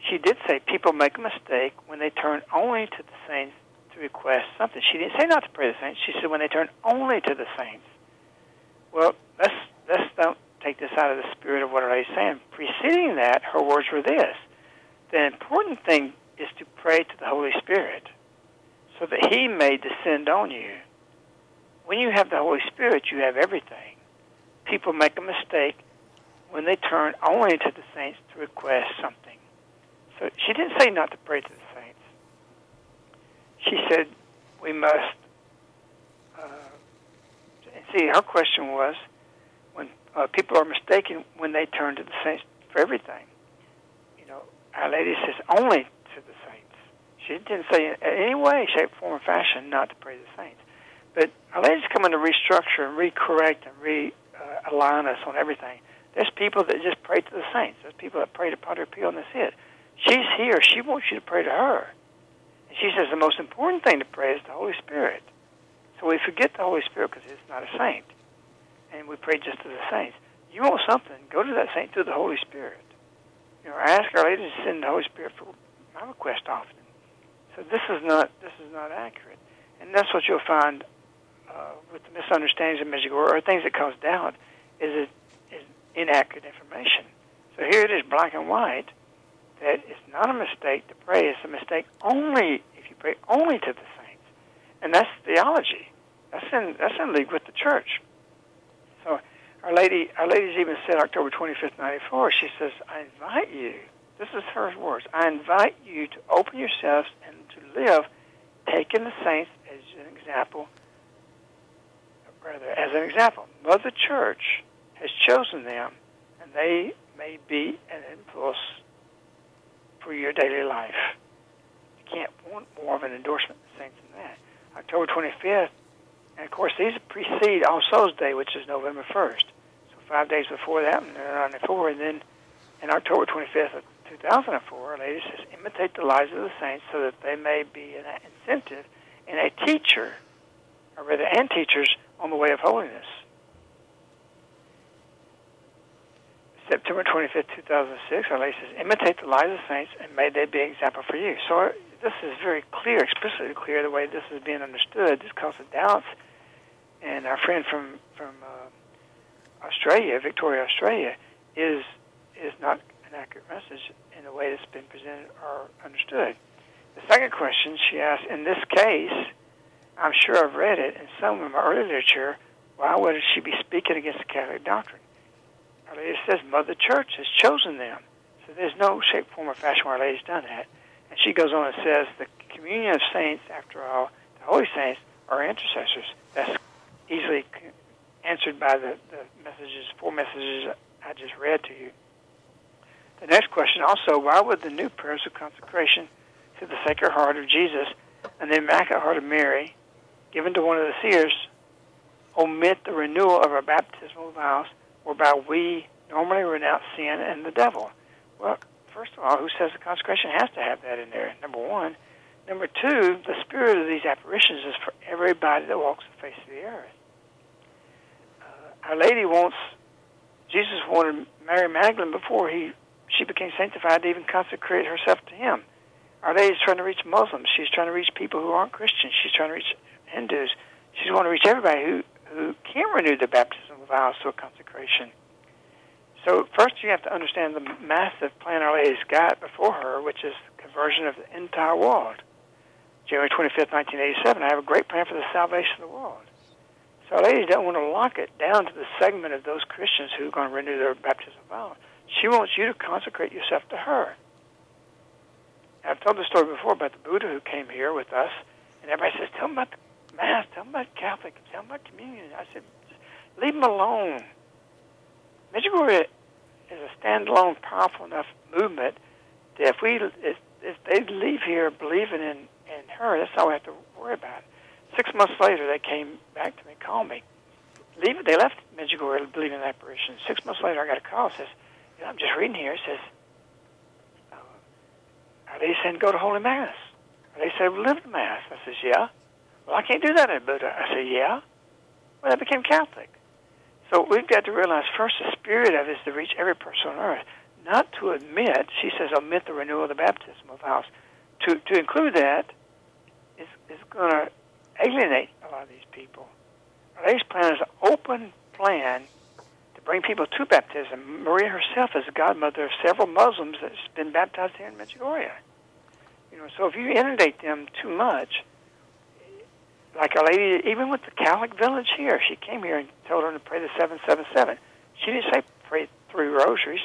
She did say people make a mistake when they turn only to the saints to request something. She didn't say not to pray to the saints. She said when they turn only to the saints. Well, let's let's don't take this out of the spirit of what I was saying. Preceding that, her words were this The important thing is to pray to the Holy Spirit so that He may descend on you. When you have the Holy Spirit, you have everything. People make a mistake when they turn only to the saints to request something. So she didn't say not to pray to the saints. She said we must. Uh, see, her question was uh, people are mistaken when they turn to the saints for everything. You know, Our Lady says only to the saints. She didn't say in any way, shape, form, or fashion not to pray to the saints. But Our Lady's coming to restructure and recorrect and realign uh, us on everything. There's people that just pray to the saints. There's people that pray to Padre Pio and that's it. She's here. She wants you to pray to her. And she says the most important thing to pray is the Holy Spirit. So we forget the Holy Spirit because it's not a saint and we pray just to the saints. You want something, go to that saint through the Holy Spirit. You know, ask Our Lady to send the Holy Spirit for my request often. So this is not this is not accurate, and that's what you'll find uh, with the misunderstandings of Medjugorje or things that cause doubt is it is inaccurate information. So here it is, black and white, that it's not a mistake to pray. It's a mistake only if you pray only to the saints, and that's theology. That's in that's in league with the church. So Our Lady, Our Lady's even said October 25th, 94, she says, I invite you, this is her words, I invite you to open yourselves and to live, taking the saints as an example, rather, as an example. Mother Church has chosen them, and they may be an influence for your daily life. You can't want more of an endorsement saints than that. October 25th, and of course, these precede All Souls Day, which is November 1st. So five days before that, in 1994, and then in October 25th of 2004, Our Lady says, imitate the lives of the saints so that they may be an incentive and a teacher, or rather, and teachers on the way of holiness. September 25th, 2006, Our Lady says, imitate the lives of saints and may they be an example for you. So this is very clear, explicitly clear, the way this is being understood. This causes doubts. And our friend from, from uh, Australia, Victoria, Australia, is, is not an accurate message in the way it's been presented or understood. The second question she asked, in this case, I'm sure I've read it in some of my early literature, why would she be speaking against the Catholic doctrine? Our Lady says Mother Church has chosen them. So there's no shape, form, or fashion where Our Lady's done that. And she goes on and says the communion of saints, after all, the holy saints are intercessors. That's easily answered by the, the messages, four messages I just read to you. The next question also, why would the new prayers of consecration to the Sacred Heart of Jesus and the Immaculate Heart of Mary, given to one of the seers, omit the renewal of our baptismal vows whereby we normally renounce sin and the devil? Well, first of all, who says the consecration has to have that in there? Number one. Number two, the spirit of these apparitions is for everybody that walks the face of the earth. Uh, Our Lady wants, Jesus wanted Mary Magdalene before he she became sanctified to even consecrate herself to him. Our Lady's trying to reach Muslims. She's trying to reach people who aren't Christians. She's trying to reach Hindus. She's wanting to reach everybody who, who can't renew their baptism vows to a consecration. So first you have to understand the massive plan Our Lady's got before her, which is conversion of the entire world. January 25th, 1987, I have a great plan for the salvation of the world. So Our Lady doesn't want to lock it down to the segment of those Christians who are going to renew their baptism vow. She wants you to consecrate yourself to her. I've told the story before about the Buddha who came here with us, and everybody says, tell them about the Mass, tell them about Catholic, tell them about communion. I said, leave them alone. Medjugorje is a standalone, powerful enough movement that if we if, if they leave here believing in in her, that's all we have to worry about. Six months later, they came back to me, called me. Leave, they left Medjugorje believing in apparition. Six months later, I got a call. Says, you know, I'm just reading here. It says, uh, are they saying go to Holy Mass? Are they saying live Mass? I says, yeah. Well, I can't do that in Buddha. I said, yeah. Well, I became Catholic. So we've got to realize first the spirit of it is to reach every person on earth, not to admit, she says, omit the renewal of the baptismal vows. To, to include that is, is going to alienate a lot of these people. Our plan is an open plan to bring people to baptism. Maria herself is the godmother of several Muslims that's been baptized here in Medjugorje. You know, so if you inundate them too much, like a lady, even with the Catholic village here, she came here and told her to pray the 777. She didn't say pray three rosaries,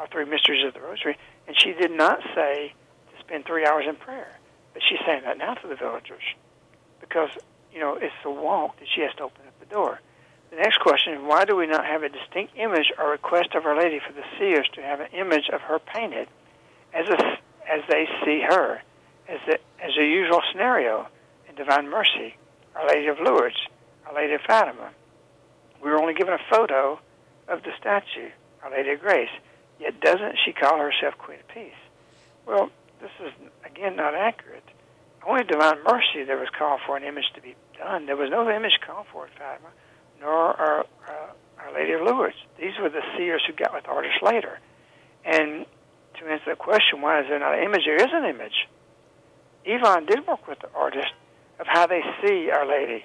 or three mysteries of the rosary, and she did not say to spend three hours in prayer. But she's saying that now to the villagers because, you know, it's the walk that she has to open up the door. The next question is why do we not have a distinct image or request of Our Lady for the seers to have an image of her painted as, a, as they see her, as, the, as a usual scenario? Divine Mercy, Our Lady of Lourdes, Our Lady of Fatima. We were only given a photo of the statue, Our Lady of Grace. Yet doesn't she call herself Queen of Peace? Well, this is, again, not accurate. Only Divine Mercy there was called for an image to be done. There was no image called for at Fatima, nor our, uh, Our Lady of Lourdes. These were the seers who got with artists later. And to answer the question, why is there not an image? There is an image. Ivan did work with the artist of how they see Our Lady,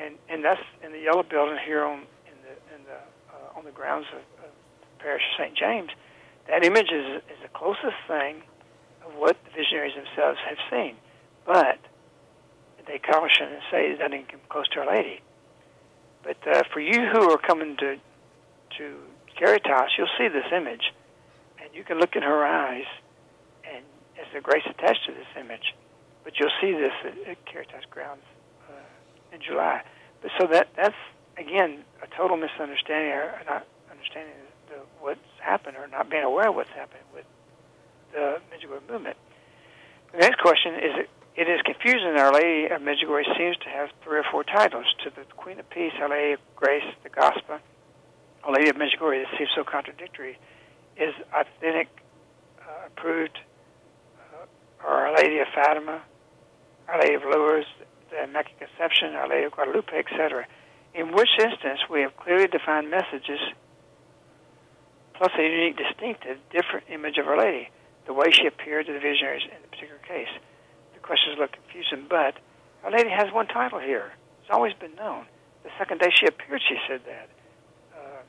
and and that's in the yellow building here on in the in the uh, on the grounds of, of the parish of St. James. That image is is the closest thing of what the visionaries themselves have seen, but they caution and say it doesn't come close to Our Lady. But uh, for you who are coming to to Caritas, you'll see this image, and you can look in her eyes, and there's a grace attached to this image but you'll see this at, at Caritas grounds uh, in July. But so that that's again a total misunderstanding or not understanding the, what's happened or not being aware of what's happened with the Medjugorje movement. The next question is it, it is confusing Our Lady of Medjugorje seems to have three or four titles to the Queen of Peace, Our Lady of Grace, the Gospa. Our Lady of Medjugorje that seems so contradictory is authentic, uh, approved, uh, or Our Lady of Fatima, our Lady of Lourdes, the Immaculate Conception, Our Lady of Guadalupe, etc., in which instance we have clearly defined messages plus a unique, distinctive, different image of Our Lady, the way she appeared to the visionaries in the particular case. The questions look confusing, but Our Lady has one title here. It's always been known. The second day she appeared, she said that. Um,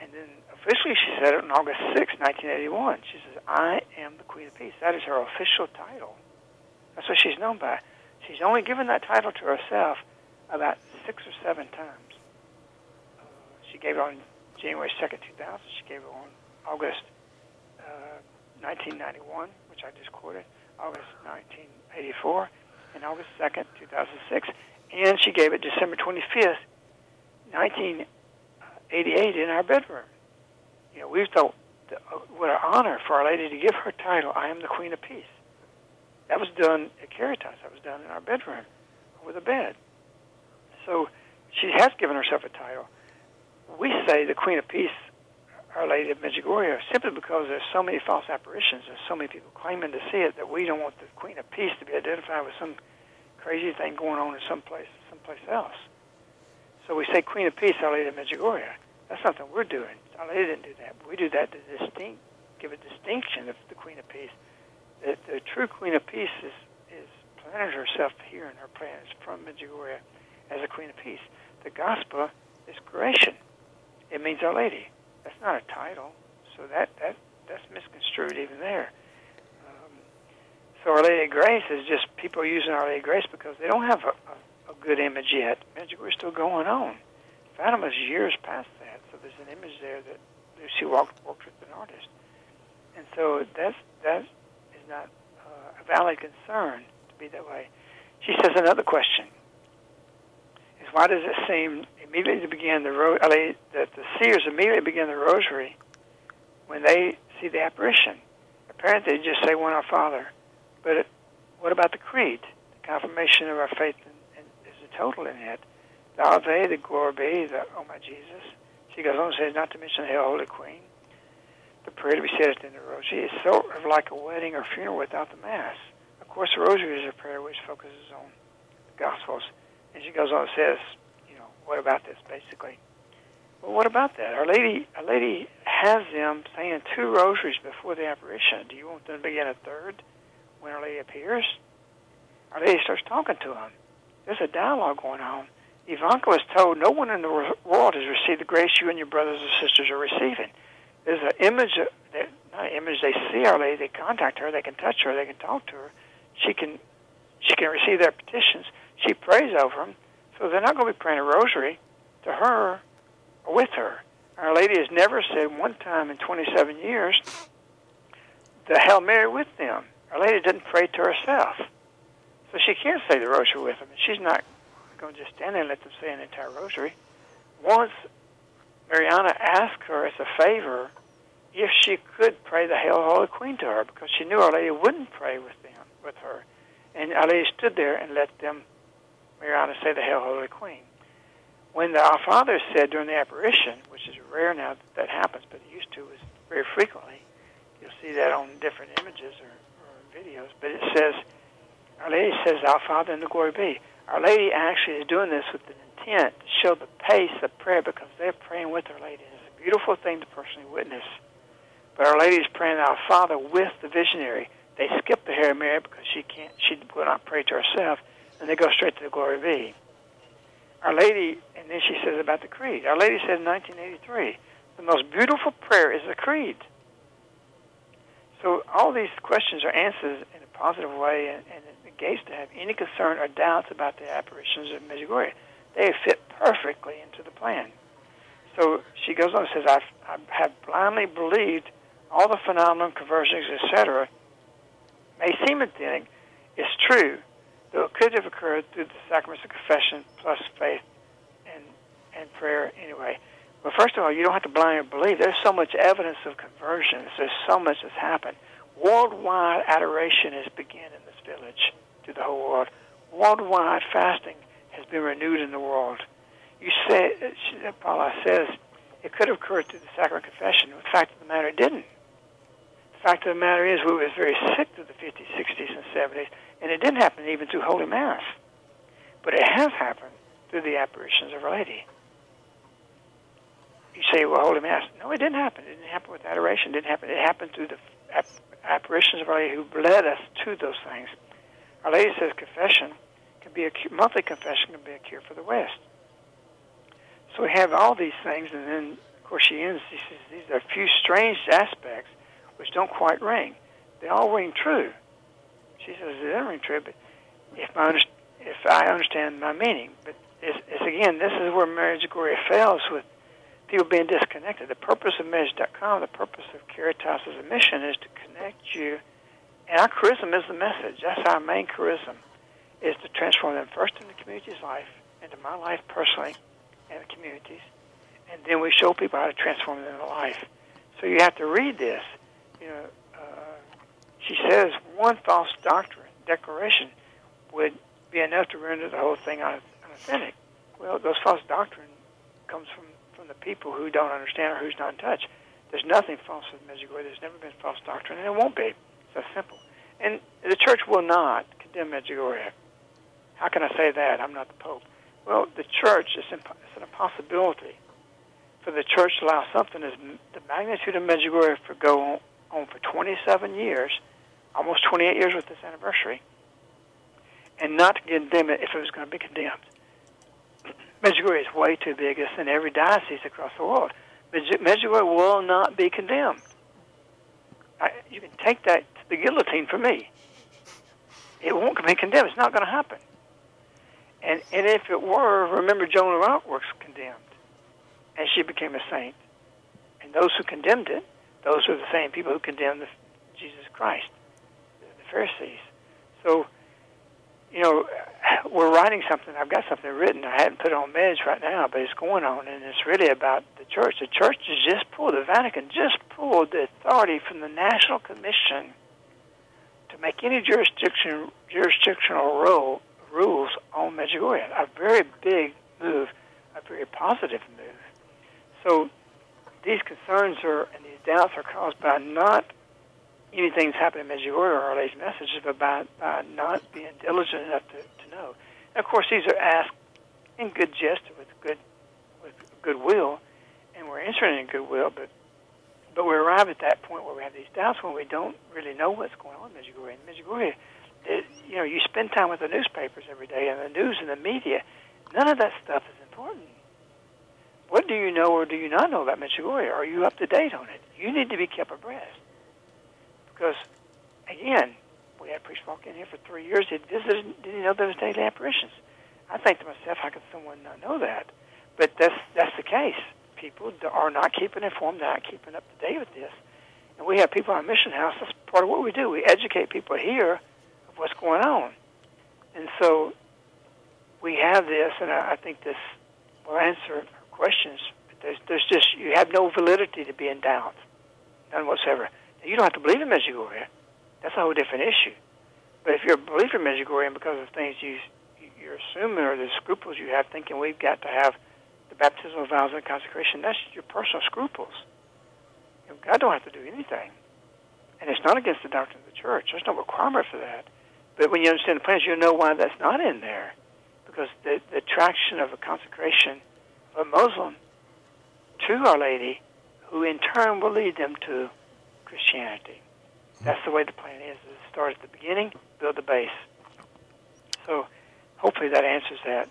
and then officially she said it on August 6, 1981. She says, I am the Queen of Peace. That is her official title. That's what she's known by. She's only given that title to herself about six or seven times. Uh, she gave it on January 2nd, 2000. She gave it on August uh, 1991, which I just quoted, August 1984, and August 2nd, 2006. And she gave it December 25th, 1988, in our bedroom. You know, we thought uh, what an honor for Our Lady to give her title, I am the Queen of Peace. That was done at Caritas. That was done in our bedroom with a bed. So she has given herself a title. We say the Queen of Peace, Our Lady of Medjugorje, simply because there's so many false apparitions and so many people claiming to see it that we don't want the Queen of Peace to be identified with some crazy thing going on in some place, someplace else. So we say Queen of Peace, Our Lady of Medjugorje. That's something we're doing. Our Lady didn't do that. We do that to distinct, give a distinction of the Queen of Peace. The, the true Queen of Peace is, is planted herself here in her plans from Medjugorje as a Queen of Peace. The Gospa is Croatian. It means Our Lady. That's not a title, so that that that's misconstrued even there. Um, so Our Lady of Grace is just people using Our Lady of Grace because they don't have a, a, a good image yet. Medjugorje is still going on. Fatima's years past that, so there's an image there that she walked worked with an artist, and so that's that is not uh, a valid concern to be that way. She says another question is why does it seem immediately to begin the ro- that the seers immediately begin the rosary when they see the apparition? Apparently, they just say "One Our Father," but it, what about the creed? The confirmation of our faith in, in, is a total in it. The Ave, the Glory be, the Oh my Jesus. She goes on and says, not to mention the Holy Queen. The prayer to be said at the end of the rosary is sort of like a wedding or funeral without the Mass. Of course, the rosary is a prayer which focuses on the Gospels and she goes on and says, you know, what about this, basically? Well, what about that? Our Lady, Our Lady has them saying two rosaries before the apparition. Do you want them to begin a third when Our Lady appears? Our Lady starts talking to them. There's a dialogue going on. Ivanka was told, no one in the world has received the grace you and your brothers and sisters are receiving. There's an image, not an image, they see Our Lady, they contact her, they can touch her, they can talk to her. She can, she can receive their petitions she prays over them, so they're not going to be praying a rosary to her or with her. Our Lady has never said one time in 27 years the Hail Mary with them. Our Lady didn't pray to herself. So she can't say the rosary with them. She's not going to just stand there and let them say an entire rosary. Once Mirjana asked her as a favor if she could pray the Hail Holy Queen to her because she knew Our Lady wouldn't pray with them with her. And Our Lady stood there and let them Mirjana say the Hail Holy Queen. When the Our Father said during the apparition, which is rare now that that happens, but it used to was very frequently, you'll see that on different images or, or videos, but it says, Our Lady says, Our Father in the glory be. Our Lady actually is doing this with the intent show the pace of prayer because they're praying with Our Lady. It's a beautiful thing to personally witness. But Our Lady is praying Our Father with the visionary. They skip the Hail Mary because she can't, she will not pray to herself and they go straight to the glory be. Our Lady, and then she says about the creed. Our Lady said in 1983, the most beautiful prayer is the creed. So all these questions are answered in a positive way, and, and it negates to have any concern or doubts about the apparitions of Medjugorje. They fit perfectly into the plan. So she goes on and says, I've, I have blindly believed all the phenomenon, conversions, etc. may seem authentic. It's true, though it could have occurred through the sacraments of confession plus faith and and prayer anyway. But first of all, you don't have to blindly believe. There's so much evidence of conversions. There's so much that's happened. Worldwide adoration has begun in this village to the whole world. Worldwide fasting been renewed in the world. You say, uh, Paula says, it could have occurred through the sacrament confession. The fact of the matter, it didn't. The fact of the matter is, we were very sick through the 50s, 60s, and 70s and it didn't happen even through Holy Mass. but it has happened through the apparitions of Our Lady. You say, well, Holy Mass. No, it didn't happen. It didn't happen with adoration. It didn't happen. It happened through the apparitions of Our Lady who led us to those things. Our Lady says confession can be a monthly confession can be a cure for the West. So we have all these things, and then of course she ends. She says these are a few strange aspects which don't quite ring. They all ring true. She says they don't ring true, but if I understand, if I understand my meaning, but it's, it's again, this is where Medjugorje fails with people being disconnected. The purpose of Medj.com, the purpose of Caritas' as a mission is to connect you. And our charism is the message. That's our main charism, is to transform them first in the community's life, into my life personally, and the communities. And then we show people how to transform them in life. So you have to read this. You know, uh, she says one false doctrine, declaration, would be enough to render the whole thing unauthentic. Well, those false doctrine comes from, from the people who don't understand or who's not in touch. There's nothing false with Medjugorje. There's never been false doctrine, and it won't be. It's that simple. And the church will not condemn Medjugorje. How can I say that? I'm not the Pope. Well, the church is imp- it's an impossibility for the church to allow something as the magnitude of Medjugorje for go on, on for 27 years, almost 28 years with this anniversary, and not condemn it if it was going to be condemned. Medjugorje is way too big. It's in every diocese across the world. Medjugorje will not be condemned. I, you can take that to the guillotine for me. It won't be condemned. It's not going to happen. And and if it were, remember Joan of Arc was condemned, and she became a saint. And those who condemned it, those are the same people who condemned the, Jesus Christ, the, Pharisees. So, you know, we're writing something. I've got something written. I hadn't put it on Medj right now, but it's going on, and it's really about the church. The church has just pulled, the Vatican just pulled the authority from the National Commission to make any jurisdiction jurisdictional role rules on Medjugorje. A very big move, a very positive move. So these concerns are and these doubts are caused by not anything that's happened in Medjugorje or Our Lady's messages, but by, by not being diligent enough to, to know. And of course, these are asked in good jest with good with goodwill, and we're answering in goodwill, but but we arrive at that point where we have these doubts when we don't really know what's going on in Medjugorje. And Medjugorje you know, you spend time with the newspapers every day and the news and the media. None of that stuff is important. What do you know or do you not know about Medjugorje? Are you up to date on it? You need to be kept abreast. Because, again, we had a priest walk in here for three years. He didn't he know there was daily apparitions? I think to myself, how could someone not know that? But that's that's the case. People are not keeping informed, they're not keeping up to date with this. And we have people on Mission House. That's part of what we do. We educate people here what's going on. And so we have this, and I, I think this will answer questions. There's, there's just, you have no validity to be in doubt, none whatsoever. Now, you don't have to believe in Medjugorje. That's a whole different issue. But if you're a believer in Medjugorje because of things you, you're assuming or the scruples you have, thinking we've got to have the baptismal vows and consecration, that's your personal scruples. You know, God don't have to do anything. And it's not against the doctrine of the church. There's no requirement for that. But when you understand the plans, you know why that's not in there. Because the, the attraction of a consecration of a Muslim to Our Lady, who in turn will lead them to Christianity. That's the way the plan is. is start at the beginning, build the base. So hopefully that answers that.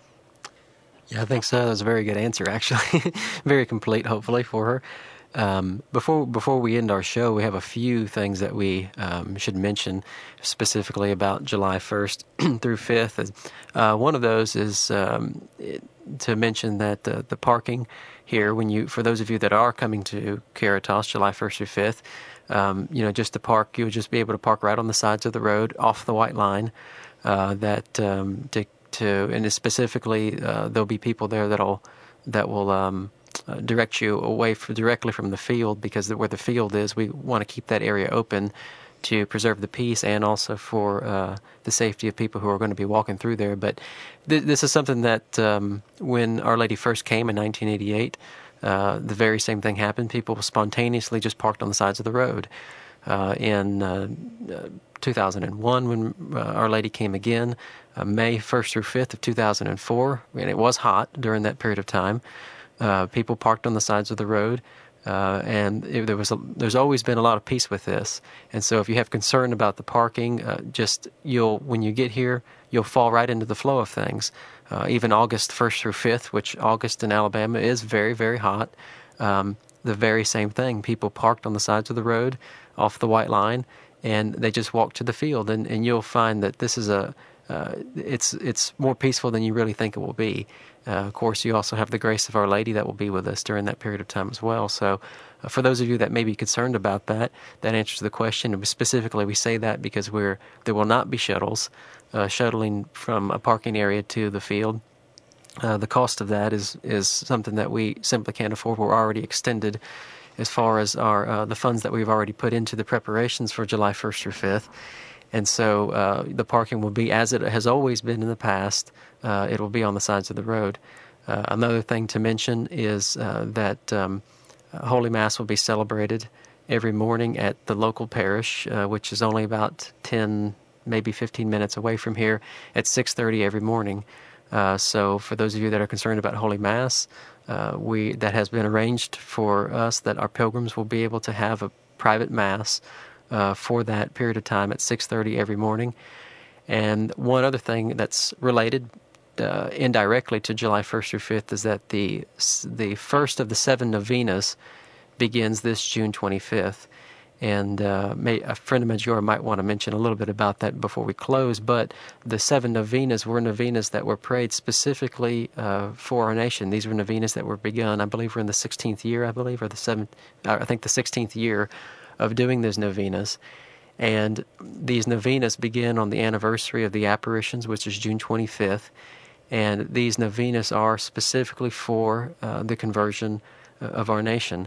Yeah, I think so. That was a very good answer, actually. very complete, hopefully, for her. Um, before before we end our show, we have a few things that we um, should mention specifically about July 1st through 5th. Uh, one of those is um, it, to mention that uh, the parking here, when you for those of you that are coming to Caritas July 1st through 5th, um, you know, just to park, you'll just be able to park right on the sides of the road off the white line. Uh, that um, to to and specifically uh, there'll be people there that'll that will um, uh, direct you away directly from the field because where the field is, we want to keep that area open to preserve the peace and also for uh, the safety of people who are going to be walking through there. But th- this is something that um, when Our Lady first came in 1988, uh, the very same thing happened. People spontaneously just parked on the sides of the road. uh, in uh, 2001 when uh, Our Lady came again, uh, May 1st through 5th of 2004, and it was hot during that period of time. Uh, people parked on the sides of the road. Uh, and it, there was a, there's always been a lot of peace with this. And so if you have concern about the parking, uh, just you'll when you get here, you'll fall right into the flow of things. Uh, even August 1st through 5th, which August in Alabama is very very hot. Um, the very same thing. People parked on the sides of the road, off the white line, and they just walked to the field. And, and you'll find that this is a uh, it's it's more peaceful than you really think it will be. Uh, of course, you also have the grace of Our Lady that will be with us during that period of time as well. So, uh, for those of you that may be concerned about that, that answers the question. And specifically, we say that because we're there will not be shuttles uh, shuttling from a parking area to the field. Uh, the cost of that is is something that we simply can't afford. We're already extended as far as our uh, the funds that we've already put into the preparations for July 1st or 5th. And so uh, the parking will be as it has always been in the past. Uh, it will be on the sides of the road. Uh, another thing to mention is uh, that um, Holy Mass will be celebrated every morning at the local parish, uh, which is only about 10, maybe 15 minutes away from here, at 6:30 every morning. Uh, so, for those of you that are concerned about Holy Mass, we that has been arranged for us that our pilgrims will be able to have a private mass uh, for that period of time at 6:30 every morning. And one other thing that's related uh, indirectly to July 1st through 5th is that the the first of the seven novenas begins this June 25th. And uh, may, a friend of Medjugorje might want to mention a little bit about that before we close. But the seven novenas were novenas that were prayed specifically uh, for our nation. These were novenas that were begun, I believe, we're in the 16th year, I believe, or the seventh, uh, I think the 16th year of doing these novenas. And these novenas begin on the anniversary of the apparitions, which is June 25th. And these novenas are specifically for uh, the conversion uh, of our nation.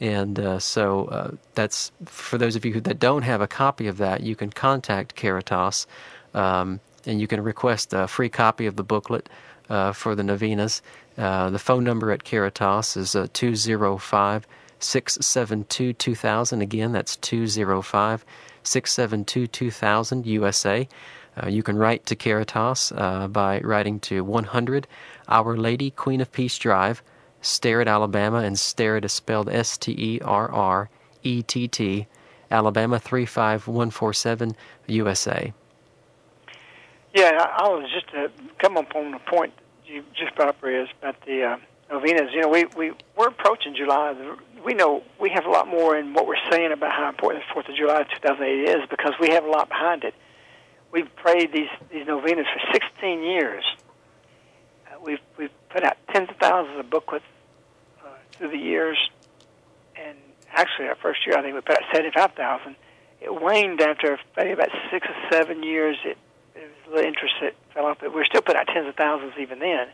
And uh, so uh, that's for those of you that don't have a copy of that, you can contact Caritas um, and you can request a free copy of the booklet uh, for the novenas. Uh, the phone number at Caritas is 205 672 2000. Again, that's 205 672 2000 USA. Uh, you can write to Caritas uh, by writing to 100 Our Lady Queen of Peace Drive, Sterrett, Alabama, and Sterrett is spelled S T E R R E T T, Alabama 35147 USA. Yeah, I was just to come up on the point you just brought up, Riz, about the uh, novenas. You know, we, we, we're approaching July we know we have a lot more in what we're saying about how important the Fourth of July 2008 is because we have a lot behind it. We've prayed these these novenas for 16 years. Uh, we've we've put out tens of thousands of booklets uh, through the years, and actually our first year I think we put out 75,000. It waned after maybe about six or seven years. It, it was a little interest that fell off, but we're still putting out tens of thousands even then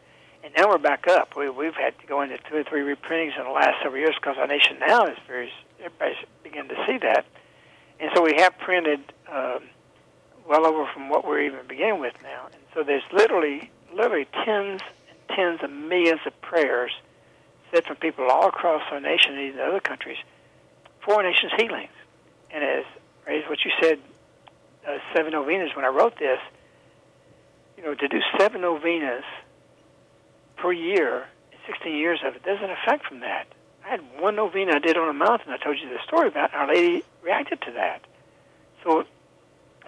and now we're back up. We, we've had to go into two or three reprintings in the last several years because our nation now is very everybody's beginning to see that, and so we have printed um, well over from what we're even beginning with now. And so there's literally literally tens and tens of millions of prayers said from people all across our nation and even other countries for nation's healings. And as as what you said, uh, seven novenas. When I wrote this, you know, to do seven novenas per year, 16 years of it, there's an effect from that. I had one novena I did on a mountain. I told you the story about. Our Lady reacted to that. So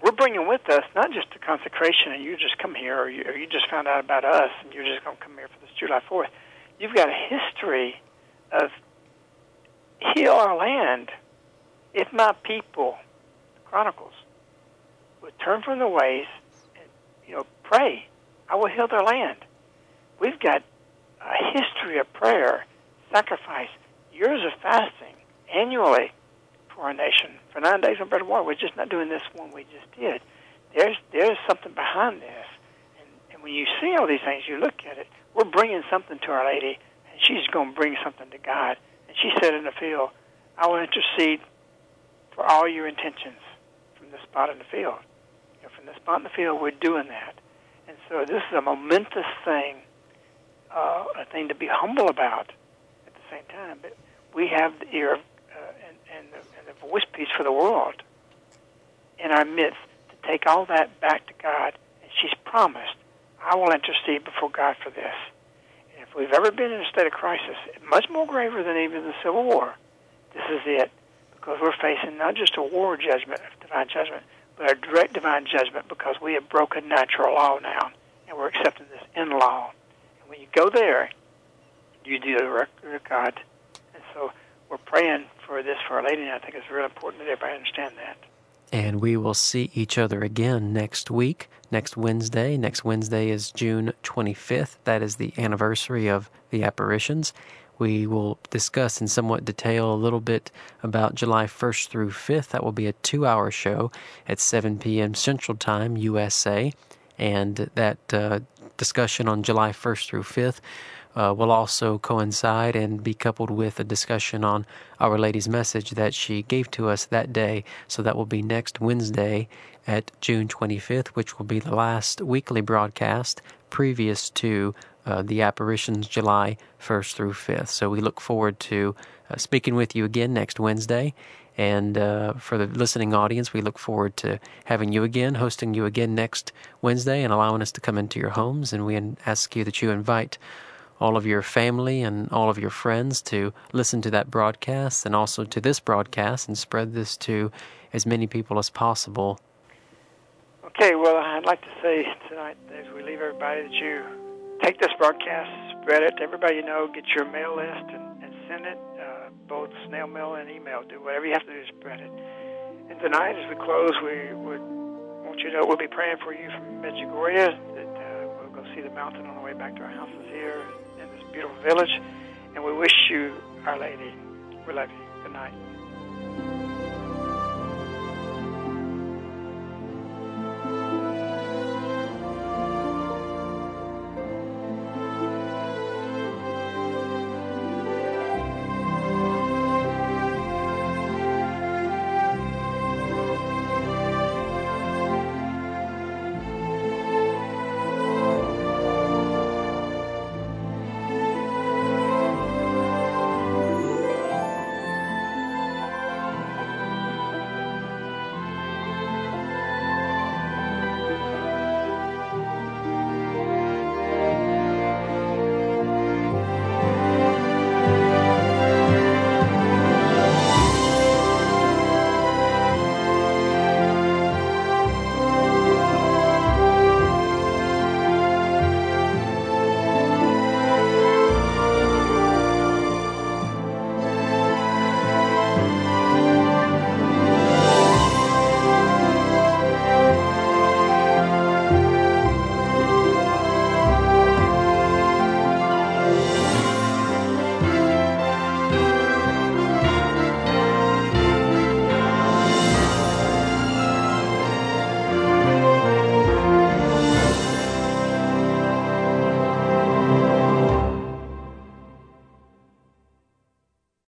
we're bringing with us not just the consecration, and you just come here, or you, or you just found out about us, and you're just going to come here for this July 4th. You've got a history of heal our land if my people, Chronicles, would turn from their ways and you know pray. I will heal their land. We've got a history of prayer, sacrifice, years of fasting annually for our nation for nine days on bread and water. We're just not doing this one we just did. There's there's something behind this, and, and when you see all these things, you look at it. We're bringing something to Our Lady, and she's going to bring something to God. And she said in the field, "I will intercede for all your intentions from the spot in the field." Know, from the spot in the field, we're doing that, and so this is a momentous thing uh, a thing to be humble about at the same time. But we have the ear of, uh, and, and, the, and the voice piece for the world in our midst to take all that back to God. And she's promised, I will intercede before God for this. And if we've ever been in a state of crisis, much more graver than even the Civil War, this is it. Because we're facing not just a war judgment, divine judgment, but a direct divine judgment because we have broken natural law now, and we're accepting this in law. And when you go there, you do the record of God. And so we're praying for this for Our Lady, and I think it's really important that everybody understand that. And we will see each other again next week, next Wednesday. Next Wednesday is June 25th. That is the anniversary of the apparitions. We will discuss in somewhat detail a little bit about July 1st through 5th. That will be a two hour show at 7 p.m. Central Time, USA. And that uh, discussion on July 1st through 5th uh, will also coincide and be coupled with a discussion on Our Lady's message that she gave to us that day. So that will be next Wednesday at June 25th, which will be the last weekly broadcast previous to uh, the apparitions July 1st through 5th. So we look forward to uh, speaking with you again next Wednesday. And uh, for the listening audience, we look forward to having you again, hosting you again next Wednesday, and allowing us to come into your homes. And we ask you that you invite all of your family and all of your friends to listen to that broadcast and also to this broadcast and spread this to as many people as possible. Okay, well, I'd like to say tonight, as we leave everybody, that you take this broadcast, spread it to everybody you know, get your mail list, and, and send it, uh, both snail mail and email. Do whatever you have to do to spread it. And tonight, as we close, we would want you to know we'll be praying for you from Medjugorje, that uh, we'll go see the mountain on the way back to our houses here beautiful village. And we wish you, Our Lady, we love you. Good night.